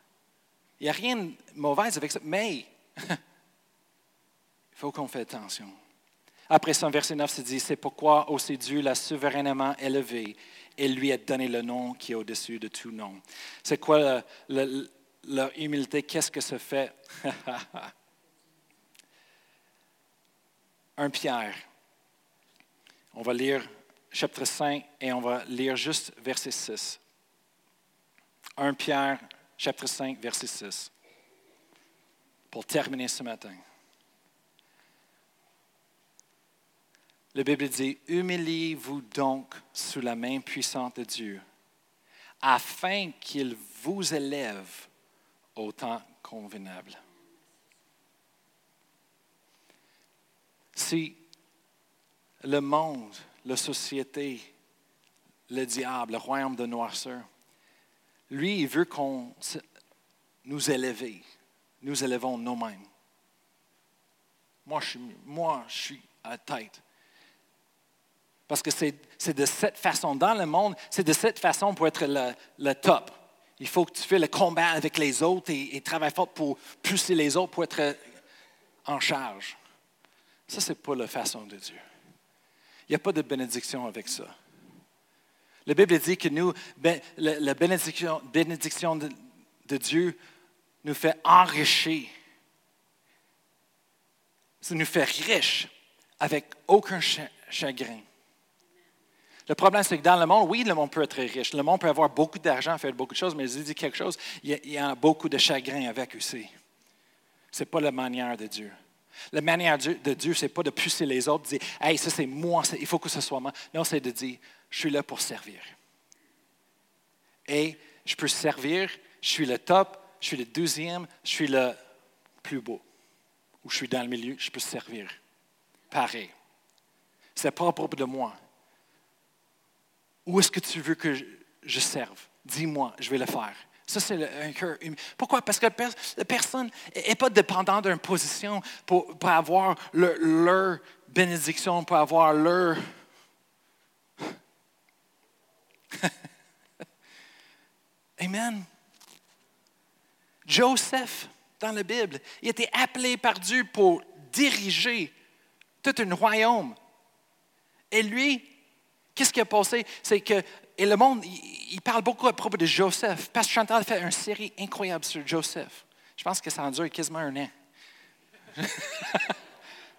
Il n'y a rien de mauvais avec ça, mais [LAUGHS] il faut qu'on fasse attention. Après son verset 9 se dit, c'est pourquoi aussi Dieu l'a souverainement élevé et lui a donné le nom qui est au-dessus de tout nom. C'est quoi leur humilité? Qu'est-ce que ça fait? [LAUGHS] 1 Pierre. On va lire chapitre 5 et on va lire juste verset 6. 1 Pierre, chapitre 5, verset 6. Pour terminer ce matin. La Bible dit, humiliez-vous donc sous la main puissante de Dieu, afin qu'il vous élève au temps convenable. Si le monde, la société, le diable, le royaume de noirceur, lui, il veut qu'on nous élève, nous élevons nous-mêmes. Moi, je suis, moi, je suis à tête. Parce que c'est de cette façon, dans le monde, c'est de cette façon pour être le, top. Il faut que tu fais le combat avec les autres et, et travailles fort pour pousser les autres pour être en charge. Ça, ce n'est pas la façon de Dieu. Il n'y a pas de bénédiction avec ça. La Bible dit que nous, ben, la, bénédiction, de, Dieu nous fait enrichir. Ça nous fait riche avec aucun chagrin. Le problème, c'est que dans le monde, oui, le monde peut être riche. Le monde peut avoir beaucoup d'argent, faire beaucoup de choses, mais il dit quelque chose, il y a, beaucoup de chagrin avec aussi. Ce n'est pas la manière de Dieu. La manière de Dieu, ce n'est pas de pousser les autres, de dire, hey, ça c'est moi, il faut que ce soit moi. Non, c'est de dire, je suis là pour servir. Et je peux servir, je suis le top, je suis le deuxième, je suis le plus beau. Ou je suis dans le milieu, je peux servir. Pareil. Ce n'est pas propre de moi. Où est-ce que tu veux que je, serve? Dis-moi, je vais le faire. Ça, c'est un cœur humain. Pourquoi? Parce que la personne n'est pas dépendante d'une position pour, avoir leur bénédiction, pour avoir leur... [LAUGHS] Amen. Joseph, dans la Bible, il était appelé par Dieu pour diriger tout un royaume. Et lui, qu'est-ce qui a passé? C'est que, et le monde, il, parle beaucoup à propos de Joseph. Pasteur Chantal a fait une série incroyable sur Joseph. Je pense que ça en dure quasiment un an. [LAUGHS]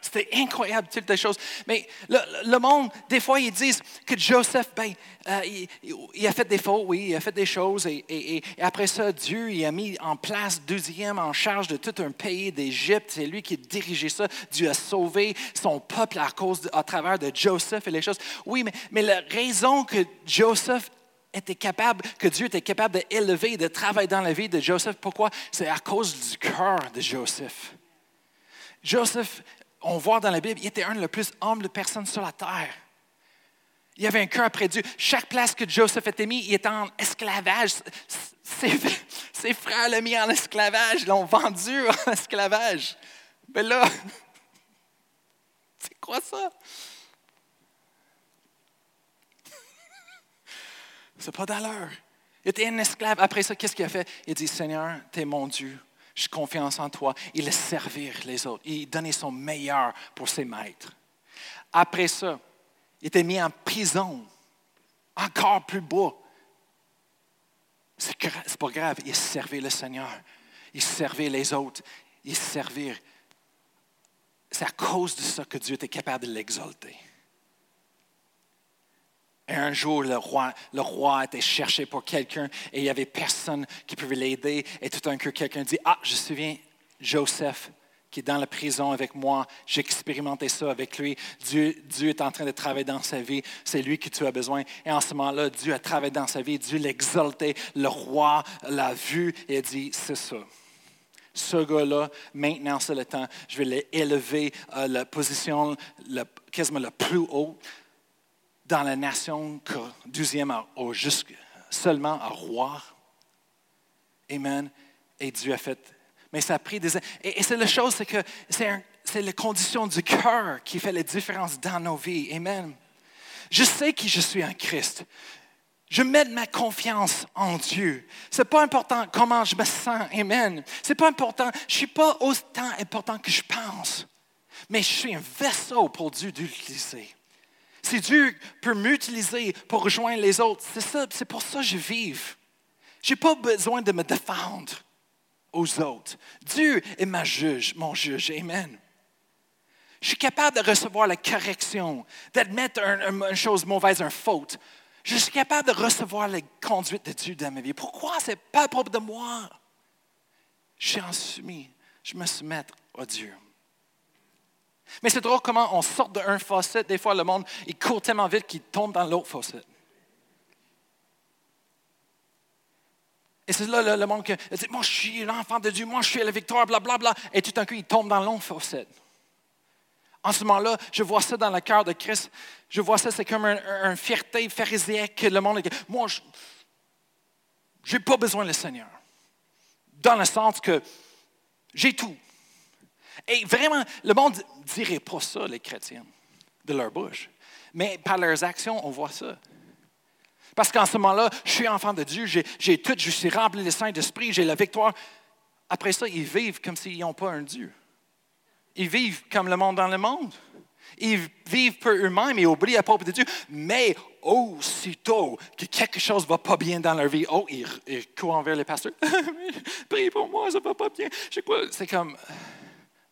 C'était incroyable, toutes les choses. Mais le, monde, des fois, ils disent que Joseph, ben, euh, il, a fait des fautes, oui, il a fait des choses. Et, après ça, Dieu, il a mis en place deuxième en charge de tout un pays d'Égypte. C'est lui qui dirigé ça. Dieu a sauvé son peuple à, cause à travers de Joseph et les choses. Oui, mais, mais la raison que Joseph était capable, que Dieu était capable d'élever, de travailler dans la vie de Joseph, pourquoi? C'est à cause du cœur de Joseph. Joseph on voit dans la Bible, il était un des plus humbles personnes sur la terre. Il avait un cœur après Dieu. Chaque place que Joseph était mis, il était en esclavage. Ses, frères l'ont mis en esclavage, l'ont vendu en [LAUGHS] esclavage. Mais là, [LAUGHS] c'est quoi ça? [LAUGHS] C'est pas d'allure. Il était un esclave. Après ça, qu'est-ce qu'il a fait? Il a dit, Seigneur, tu es mon Dieu. J'ai confiance en toi. Il laisse servir les autres. Il donnait son meilleur pour ses maîtres. Après ça, il était mis en prison, encore plus beau. C'est pas grave, il servait le Seigneur. Il servait les autres. Il servait. C'est à cause de ça que Dieu était capable de l'exalter. Et un jour, le roi, le roi était cherché pour quelqu'un et il n'y avait personne qui pouvait l'aider. Et tout d'un coup, quelqu'un dit, ah, je me souviens, Joseph, qui est dans la prison avec moi, j'ai expérimenté ça avec lui. Dieu, Dieu est en train de travailler dans sa vie. C'est lui que tu as besoin. Et en ce moment-là, Dieu a travaillé dans sa vie. Dieu l'exaltait. Le roi l'a vu et a dit, c'est ça ce gars-là, maintenant c'est le temps, je vais l'élever à la position quasiment la plus haute dans la nation deuxième au, seulement à roi. Amen. Et Dieu a fait. Mais ça a pris des. Et, et c'est la chose, c'est que c'est la condition du cœur qui fait la différence dans nos vies. Amen. Je sais qui je suis en Christ. Je mets ma confiance en Dieu. Ce n'est pas important comment je me sens. Amen. Ce n'est pas important. Je suis pas autant important que je pense. Mais je suis un vaisseau pour Dieu d'utiliser. Si Dieu peut m'utiliser pour rejoindre les autres, c'est ça, c'est pour ça que je vive. Je n'ai pas besoin de me défendre aux autres. Dieu est ma juge, mon juge. Amen. Je suis capable de recevoir la correction, d'admettre une chose mauvaise, une faute. Je suis capable de recevoir la conduite de Dieu dans ma vie. Pourquoi? Ce n'est pas propre de moi. Je suis en soumis. Je me soumets à Dieu. Mais c'est drôle comment on sort d'un fossé. Des fois, le monde, il court tellement vite qu'il tombe dans l'autre fossé. Et c'est là le, monde qui dit Moi, je suis l'enfant de Dieu, moi, je suis la victoire, blablabla. Bla, bla. Et tout d'un coup, il tombe dans l'autre fossé. En ce moment-là, je vois ça dans le cœur de Christ. Je vois ça, c'est comme un, fierté pharisiaque que le monde. Moi, je n'ai pas besoin du Seigneur. Dans le sens que j'ai tout. Et vraiment, le monde ne dirait pas ça, les chrétiens, de leur bouche. Mais par leurs actions, on voit ça. Parce qu'en ce moment-là, je suis enfant de Dieu, j'ai tout, je suis rempli de Saint-Esprit, j'ai la victoire. Après ça, ils vivent comme s'ils n'ont pas un Dieu. Ils vivent comme le monde dans le monde. Ils vivent pour eux-mêmes et oublient la propre de Dieu. Mais aussitôt que quelque chose ne va pas bien dans leur vie, oh, ils, courent envers les pasteurs. [LAUGHS] Prie pour moi, ça ne va pas bien. C'est comme,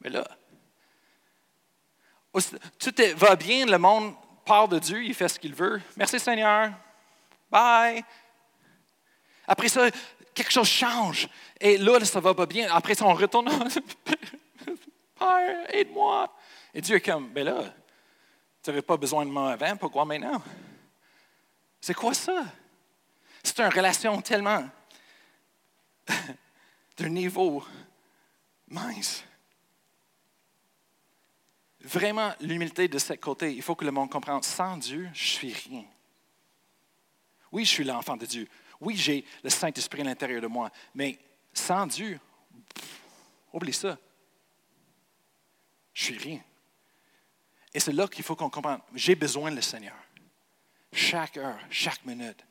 mais là, tout va bien, le monde part de Dieu, il fait ce qu'il veut. Merci Seigneur. Bye. Après ça, quelque chose change. Et là, ça va pas bien. Après ça, on retourne. [LAUGHS] Père, aide-moi. Et Dieu est comme, ben là, tu n'avais pas besoin de moi avant, pourquoi maintenant? C'est quoi ça? C'est une relation tellement [LAUGHS] d'un niveau mince. Vraiment, l'humilité de ce côté, il faut que le monde comprenne, sans Dieu, je suis rien. Oui, je suis l'enfant de Dieu. Oui, j'ai le Saint-Esprit à l'intérieur de moi. Mais sans Dieu, oublie ça. Je suis rien. Et c'est là qu'il faut qu'on comprenne. J'ai besoin du Seigneur. Chaque heure, chaque minute,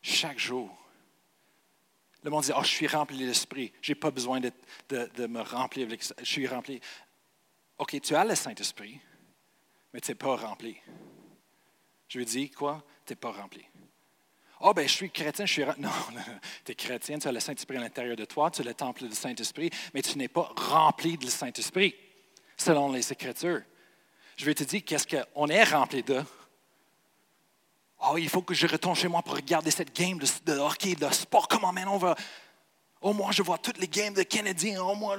chaque jour. Le monde dit, oh, je suis rempli de l'Esprit. Je n'ai pas besoin de, de, me remplir. Avec, je suis rempli. OK, tu as le Saint-Esprit, mais tu n'es pas rempli. Je lui dis, quoi? Tu n'es pas rempli. Oh, ben, je suis chrétien, je suis. [LAUGHS] Non, tu es chrétien, tu as le Saint-Esprit à l'intérieur de toi, tu as le temple du Saint-Esprit, mais tu n'es pas rempli du Saint-Esprit, selon les Écritures. Je vais te dire qu'est-ce qu'on est rempli de? Oh, il faut que je retourne chez moi pour regarder cette game de, hockey, de sport. Comment maintenant on va. Oh, moi, je vois toutes les games de Canadiens. Oh, moi.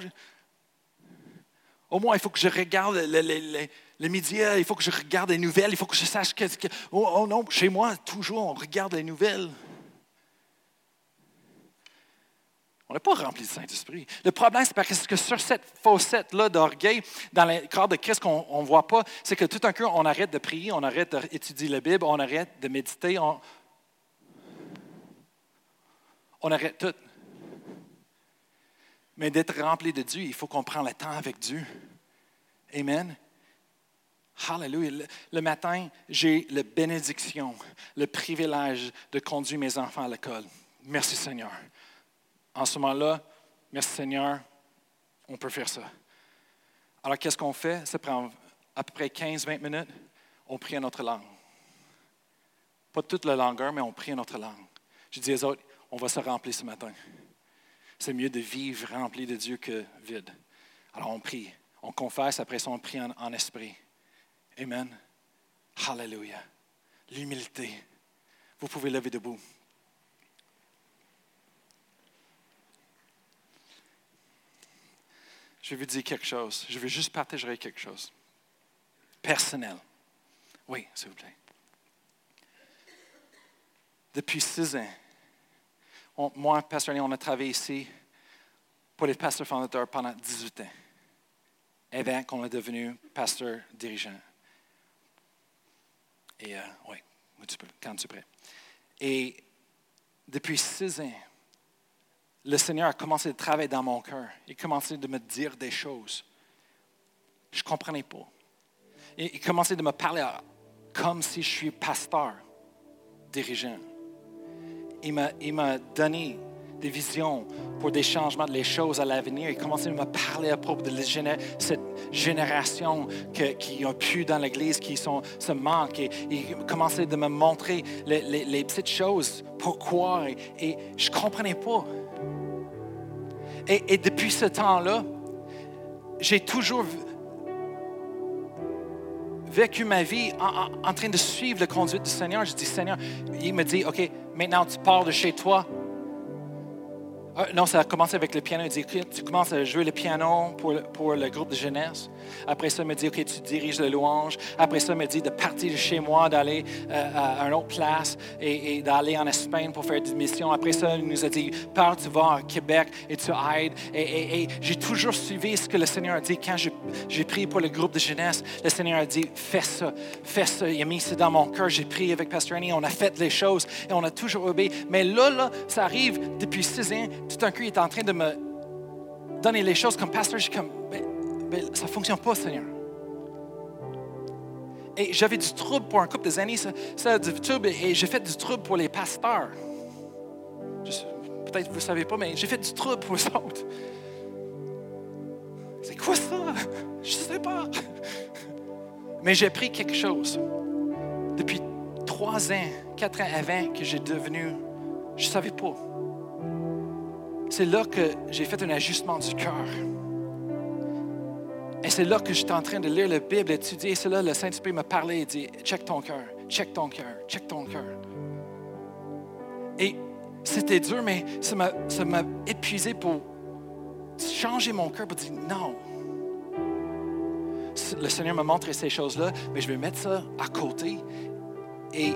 Au moins, il faut que je regarde les, médias, il faut que je regarde les nouvelles, il faut que je sache que. Oh, oh non, chez moi, toujours, on regarde les nouvelles. On n'est pas rempli du Saint-Esprit. Le problème, c'est parce que sur cette fossette-là d'orgueil, dans le corps de Christ qu'on ne voit pas, c'est que tout un coup, on arrête de prier, on arrête d'étudier la Bible, on arrête de méditer, on arrête tout. Mais d'être rempli de Dieu, il faut qu'on prenne le temps avec Dieu. Amen. Hallelujah. Le, matin, j'ai la bénédiction, le privilège de conduire mes enfants à l'école. Merci Seigneur. En ce moment-là, merci Seigneur, on peut faire ça. Alors, qu'est-ce qu'on fait? Ça prend à peu près 15-20 minutes. On prie en notre langue. Pas toute la longueur, mais on prie en notre langue. Je dis aux autres, on va se remplir ce matin c'est mieux de vivre rempli de Dieu que vide. Alors on prie, on confesse, après ça on prie en, esprit. Amen. Hallelujah. L'humilité. Vous pouvez lever debout. Je vais vous dire quelque chose. Je vais juste partager quelque chose. Personnel. Oui, s'il vous plaît. Depuis six ans, moi, Pasteur on a travaillé ici pour les pasteurs fondateurs pendant 18 ans, avant qu'on est devenu pasteur dirigeant. Et euh, oui, quand tu es. Et depuis six ans, le Seigneur a commencé à travailler dans mon cœur. Il a commencé de me dire des choses. Je ne comprenais pas. Il a commencé de me parler comme si je suis pasteur, dirigeant il m'a donné des visions pour des changements des choses à l'avenir. Il commençait à me parler à propos de cette génération qui a pu dans l'Église, qui se manque. Et, il commençait à me montrer les, petites choses, pourquoi. Et, je ne comprenais pas. Et, depuis ce temps-là, j'ai toujours vécu ma vie en, train de suivre le conduite du Seigneur. Je dis, Seigneur, il me dit, OK, maintenant tu pars de chez toi. Euh, non, ça a commencé avec le piano. Il dit, tu commences à jouer le piano pour, pour le groupe de jeunesse. Après ça, il me dit, OK, tu diriges le louange. Après ça, il me dit de partir de chez moi, d'aller euh, à une autre place et, d'aller en Espagne pour faire des missions. Après ça, il nous a dit, pars, tu vas à Québec et tu aides. Et, j'ai toujours suivi ce que le Seigneur a dit. Quand j'ai prié pour le groupe de jeunesse, le Seigneur a dit, fais ça, fais ça. Il a mis ça dans mon cœur. J'ai prié avec Pasteur Annie, on a fait les choses et on a toujours obéi. Mais là, là, ça arrive depuis six ans. Tout d'un coup, il est en train de me donner les choses comme pasteur. Je suis comme, ben, ben, ça ne fonctionne pas, Seigneur. Et j'avais du trouble pour un couple des ça, du trouble, et j'ai fait du trouble pour les pasteurs. Peut-être que vous ne savez pas, mais j'ai fait du trouble pour eux autres. C'est quoi ça? Je ne sais pas. Mais j'ai pris quelque chose. Depuis trois ans, quatre ans avant que j'ai devenu, je ne savais pas. C'est là que j'ai fait un ajustement du cœur. Et c'est là que j'étais en train de lire la Bible, étudier. Et c'est là le Saint-Esprit m'a parlé et dit Check ton cœur, check ton cœur, check ton cœur. Et c'était dur, mais ça m'a épuisé pour changer mon cœur, pour dire non. Le Seigneur m'a montré ces choses-là, mais je vais mettre ça à côté. Et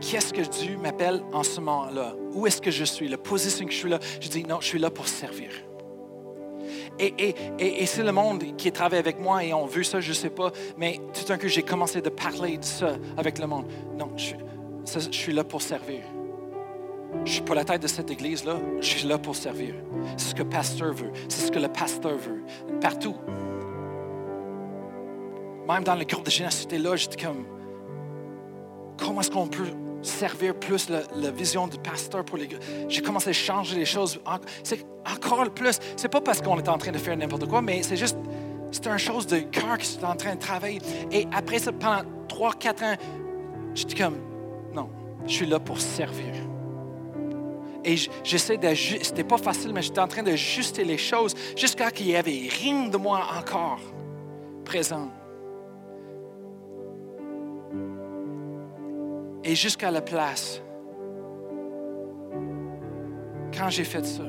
qu'est-ce que Dieu m'appelle en ce moment-là? Où est-ce que je suis? La position que je suis là, je dis non, je suis là pour servir. Et, c'est le monde qui travaille avec moi et on veut ça, je ne sais pas. Mais tout d'un coup, j'ai commencé de parler de ça avec le monde. Non, je, suis là pour servir. Je ne suis pas la tête de cette église-là, je suis là pour servir. C'est ce que le pasteur veut, c'est ce que le pasteur veut, partout. Même dans le groupe de j'étais là, j'étais comme, comment est-ce qu'on peut servir plus la, vision du pasteur pour les J'ai commencé à changer les choses. C'est encore plus. C'est pas parce qu'on est en train de faire n'importe quoi, mais c'est juste, c'est une chose de cœur qui est en train de travailler. Et après ça, pendant 3-4 ans, j'étais comme, non, je suis là pour servir. Et j'essaie d'ajuster, c'était pas facile, mais j'étais en train d'ajuster les choses jusqu'à qu'il y avait rien de moi encore présent. Et jusqu'à la place. Quand j'ai fait ça,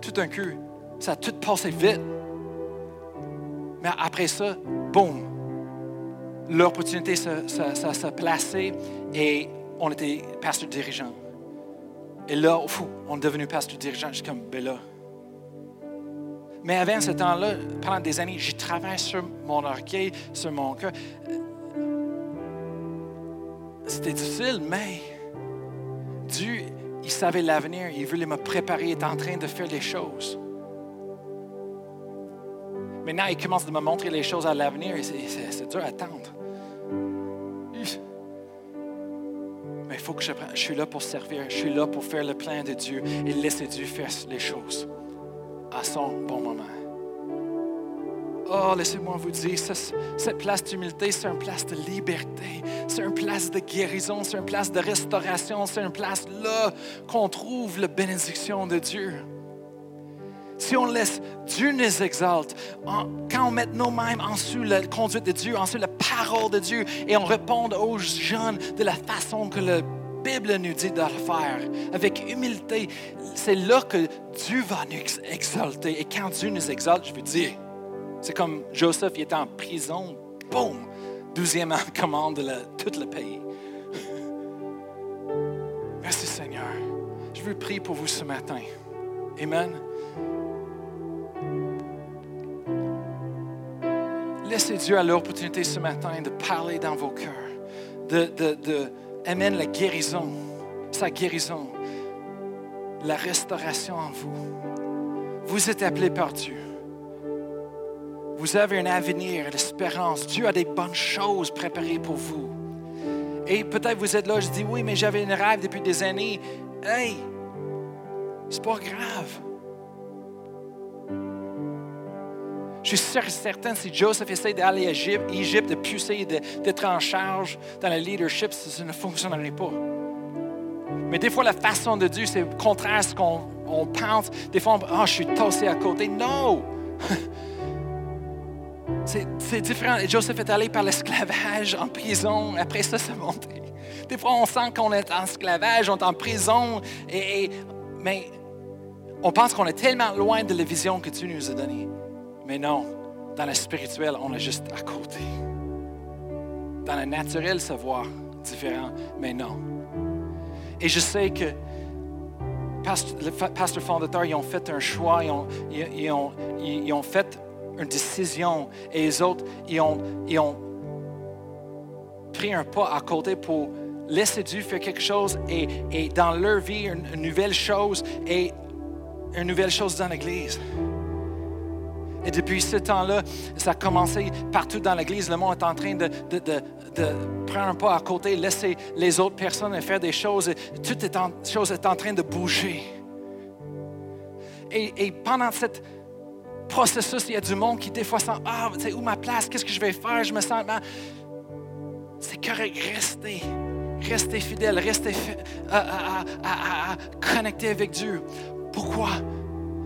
tout d'un coup, ça a tout passé vite. Mais après ça, boum, l'opportunité s'est placée et on était pasteur dirigeant. Et là, fou, on est devenu pasteur dirigeant. Je suis comme, ben là. Mais avant ce temps-là, pendant des années, j'ai travaillé sur mon orgueil, sur mon cœur. C'était difficile, mais Dieu, il savait l'avenir, il voulait me préparer, il est en train de faire les choses. Maintenant, il commence de me montrer les choses à l'avenir et c'est dur à attendre. Mais il faut que je, je suis là pour servir, je suis là pour faire le plan de Dieu et laisser Dieu faire les choses à son bon moment. Oh, laissez-moi vous dire, cette place d'humilité, c'est une place de liberté, c'est une place de guérison, c'est une place de restauration, c'est une place là qu'on trouve la bénédiction de Dieu. Si on laisse Dieu nous exalte, quand on met nous-mêmes en dessous la conduite de Dieu, en dessous la parole de Dieu, et on répond aux jeunes de la façon que la Bible nous dit de le faire, avec humilité, c'est là que Dieu va nous exalter. Et quand Dieu nous exalte, je veux dire, c'est comme Joseph, il était en prison, boum, douzième en commande de tout le pays. [LAUGHS] Merci Seigneur. Je veux prier pour vous ce matin. Amen. Laissez Dieu à l'opportunité ce matin de parler dans vos cœurs, de, de, la guérison, sa guérison, la restauration en vous. Vous êtes appelés par Dieu. Vous avez un avenir, l'espérance. Dieu a des bonnes choses préparées pour vous. Et peut-être vous êtes là, je dis oui, mais j'avais une rêve depuis des années. Hey, c'est pas grave. Je suis certain si Joseph essaie d'aller à Égypte, de pousser, d'être en charge dans le leadership, ça ne fonctionnerait pas. Mais des fois, la façon de Dieu, c'est contraire à ce qu'on pense. Des fois, on, oh, je suis tossé à côté. Non! [LAUGHS] C'est différent. Joseph est allé par l'esclavage en prison. Après ça, ça monté. Des fois, on sent qu'on est en esclavage, on est en prison. Et, mais on pense qu'on est tellement loin de la vision que Dieu nous a donnée. Mais non, Dans le spirituel, on est juste à côté. Dans le naturel, se voir différent, mais non. Et je sais que le pasteur fondateur, ils ont fait un choix, ils ont, ils, ont, ils ont fait une décision et les autres, ils ont, ils ont pris un pas à côté pour laisser Dieu faire quelque chose et, et dans leur vie, une, nouvelle chose et une nouvelle chose dans l'Église. Et depuis ce temps-là, ça a commencé partout dans l'Église. Le monde est en train de, de, de, prendre un pas à côté, laisser les autres personnes faire des choses. Et toute est en, chose est en train de bouger. Et, et pendant cette processus, il y a du monde qui des fois sent Ah, c'est où ma place? Qu'est-ce que je vais faire? Je me sens. C'est correct, restez. Restez fidèle, restez à, connecter avec Dieu. Pourquoi?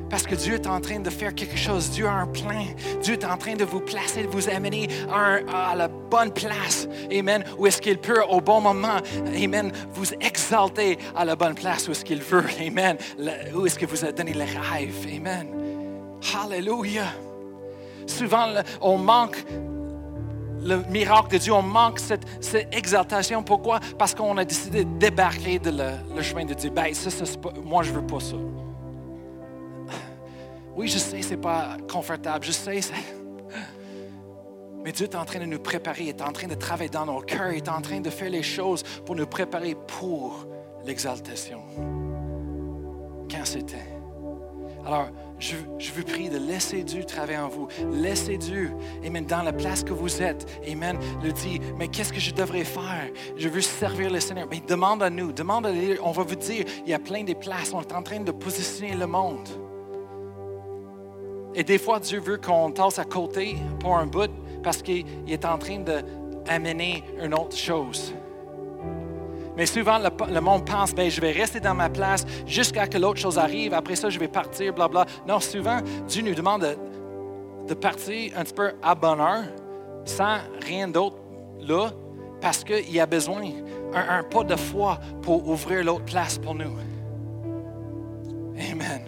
Parce que Dieu est en train de faire quelque chose. Dieu a un plan. Dieu est en train de vous placer, de vous amener à, la bonne place. Amen. Où est-ce qu'il peut, au bon moment, Amen, vous exalter à la bonne place où est-ce qu'il veut. Amen. Où est-ce que vous a donné le rêve. Amen. Alléluia. Souvent, on manque le miracle de Dieu, on manque cette, exaltation. Pourquoi? Parce qu'on a décidé de débarquer de le, chemin de Dieu. Ben, ça, moi, je veux pas ça. Oui, je sais, ce n'est pas confortable. Je sais, mais Dieu est en train de nous préparer, est en train de travailler dans nos cœurs, est en train de faire les choses pour nous préparer pour l'exaltation. Quand c'était? Alors, je, vous prie de laisser Dieu travailler en vous. Laissez Dieu, Amen, dans la place que vous êtes. Amen, le dit, mais qu'est-ce que je devrais faire? Je veux servir le Seigneur. Mais demande à nous, demande à lui. On va vous dire, il y a plein de places. On est en train de positionner le monde. Et des fois, Dieu veut qu'on tasse à côté pour un bout parce qu'il est en train d'amener une autre chose. Mais souvent, le, monde pense, ben, je vais rester dans ma place jusqu'à ce que l'autre chose arrive. Après ça, je vais partir, bla bla. Non, souvent, Dieu nous demande de, partir un petit peu à bonheur, sans rien d'autre là, parce qu'il y a besoin un, un pas de foi pour ouvrir l'autre place pour nous. Amen.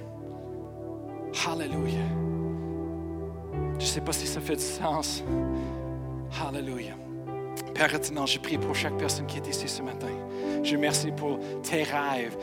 Hallelujah. Je ne sais pas si ça fait du sens. Hallelujah. Père retenant, je prie pour chaque personne qui est ici ce matin. Je remercie pour tes rêves,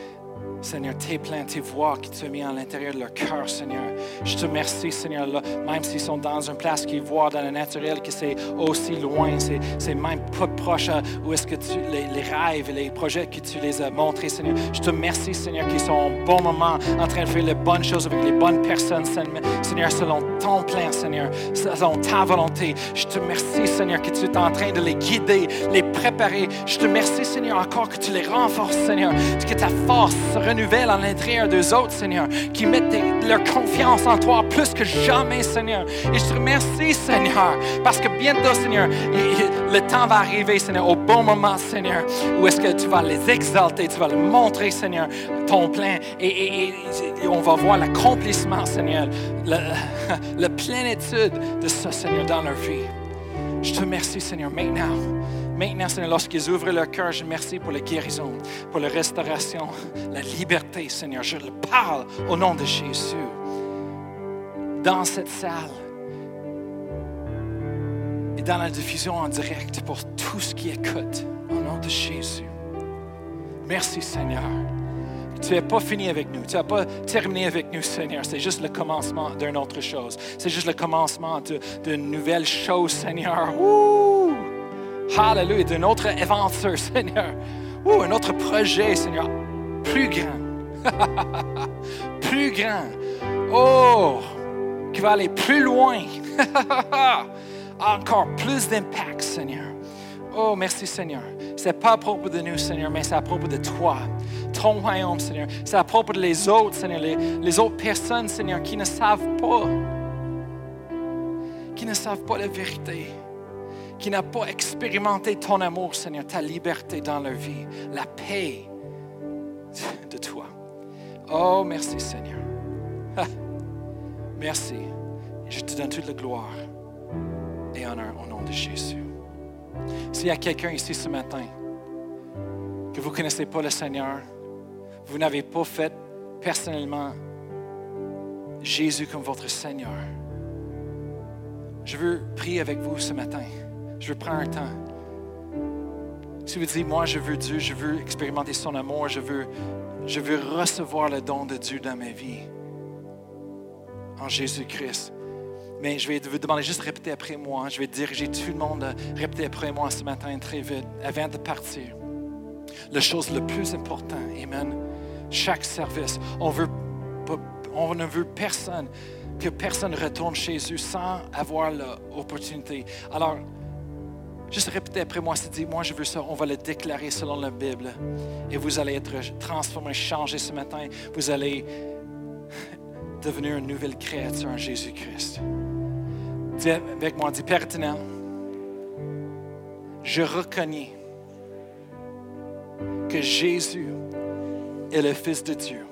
Seigneur, tes plans, tes voix qui tu mis à l'intérieur de leur cœur, Seigneur. Je te remercie, Seigneur, là, même s'ils sont dans une place qui voient dans le naturel, que c'est aussi loin, c'est même pas proche où est-ce que tu, les, rêves et les projets que tu les as montrés, Seigneur. Je te remercie, Seigneur, qu'ils sont au bon moment en train de faire les bonnes choses avec les bonnes personnes, Seigneur, selon ton plan, Seigneur, selon ta volonté. Je te remercie, Seigneur, que tu es en train de les guider, les préparer. Je te remercie, Seigneur, encore que tu les renforces, Seigneur, que ta force se renouvelle à l'intérieur d'eux autres, Seigneur, qui mettent leur confiance en toi plus que jamais, Seigneur. Et je te remercie, Seigneur, parce que bientôt, Seigneur, le temps va arriver, Seigneur, au bon moment, Seigneur, où est-ce que tu vas les exalter, tu vas leur montrer, Seigneur, ton plein, et, on va voir l'accomplissement, Seigneur, [LAUGHS] la plénitude de ça, Seigneur, dans leur vie. Je te remercie, Seigneur, maintenant. Maintenant, Seigneur, lorsqu'ils ouvrent leur cœur, je remercie pour la guérison, pour la restauration, la liberté, Seigneur. Je le parle au nom de Jésus. Dans cette salle et dans la diffusion en direct pour tous qui écoutent, au nom de Jésus. Merci, Seigneur. Tu n'es pas fini avec nous. Tu n'as pas terminé avec nous, Seigneur. C'est juste le commencement d'une autre chose. C'est juste le commencement d'une nouvelle chose, Seigneur. Hallelujah, d'un autre aventure, [LAUGHS] Seigneur. Ou un autre projet, Seigneur. Plus grand. [LAUGHS] plus grand. Oh, qui va aller plus loin. [LAUGHS] Encore plus d'impact, Seigneur. Oh, merci, Seigneur. Ce n'est pas à propos de nous, Seigneur, mais c'est à propos de toi, ton royaume, Seigneur. C'est à propos de les autres, Seigneur, les, les autres personnes, Seigneur, qui ne savent pas, qui ne savent pas la vérité qui n'a pas expérimenté ton amour, Seigneur, ta liberté dans leur vie, la paix de toi. Oh, merci, Seigneur. Merci. Je te donne toute la gloire et honneur au nom de Jésus. S'il y a quelqu'un ici ce matin que vous ne connaissez pas le Seigneur, vous n'avez pas fait personnellement Jésus comme votre Seigneur, Je veux prier avec vous ce matin. Je veux prendre un temps. Si vous dites, moi, je veux Dieu, je veux expérimenter son amour, je veux, je veux recevoir le don de Dieu dans ma vie, en Jésus-Christ. Mais je vais vous demander juste de répéter après moi. Je vais diriger tout le monde à répéter après moi ce matin très vite, avant de partir. La chose la plus importante, Amen, chaque service, on ne veut personne, que personne retourne chez eux sans avoir l'opportunité. Alors, Juste répétez après moi, c'est dit, moi je veux ça, on va le déclarer selon la Bible. Et vous allez être transformé, changé ce matin. Vous allez [LAUGHS] devenir une nouvelle créature en Jésus-Christ. Avec moi, dis éternel, je reconnais que Jésus est le Fils de Dieu.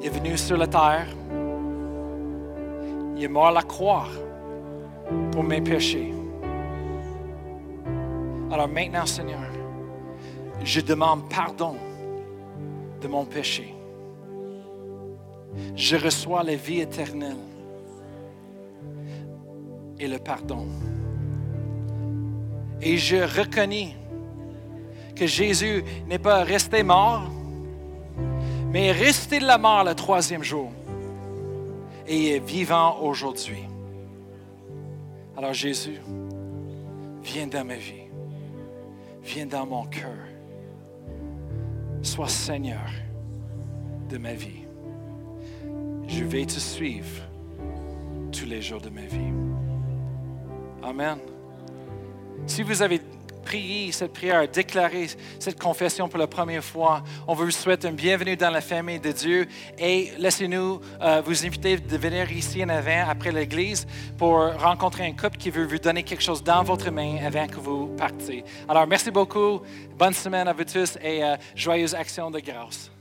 Il est venu sur la terre. Il est mort à la croix pour mes péchés. Alors maintenant, Seigneur, je demande pardon de mon péché. Je reçois la vie éternelle et le pardon. Et je reconnais que Jésus n'est pas resté mort, mais est resté de la mort le troisième jour et est vivant aujourd'hui. Alors Jésus, viens dans ma vie viens dans mon cœur. Sois Seigneur de ma vie. Je vais te suivre tous les jours de ma vie. Amen. Si vous avez prié cette prière, déclaré cette confession pour la première fois, on vous souhaite un bienvenue dans la famille de Dieu et laissez-nous euh, vous inviter de venir ici en avant après l'église pour rencontrer un couple qui veut vous donner quelque chose dans votre main avant que vous partiez. Alors, merci beaucoup. Bonne semaine à vous tous et euh, joyeuse action de grâce.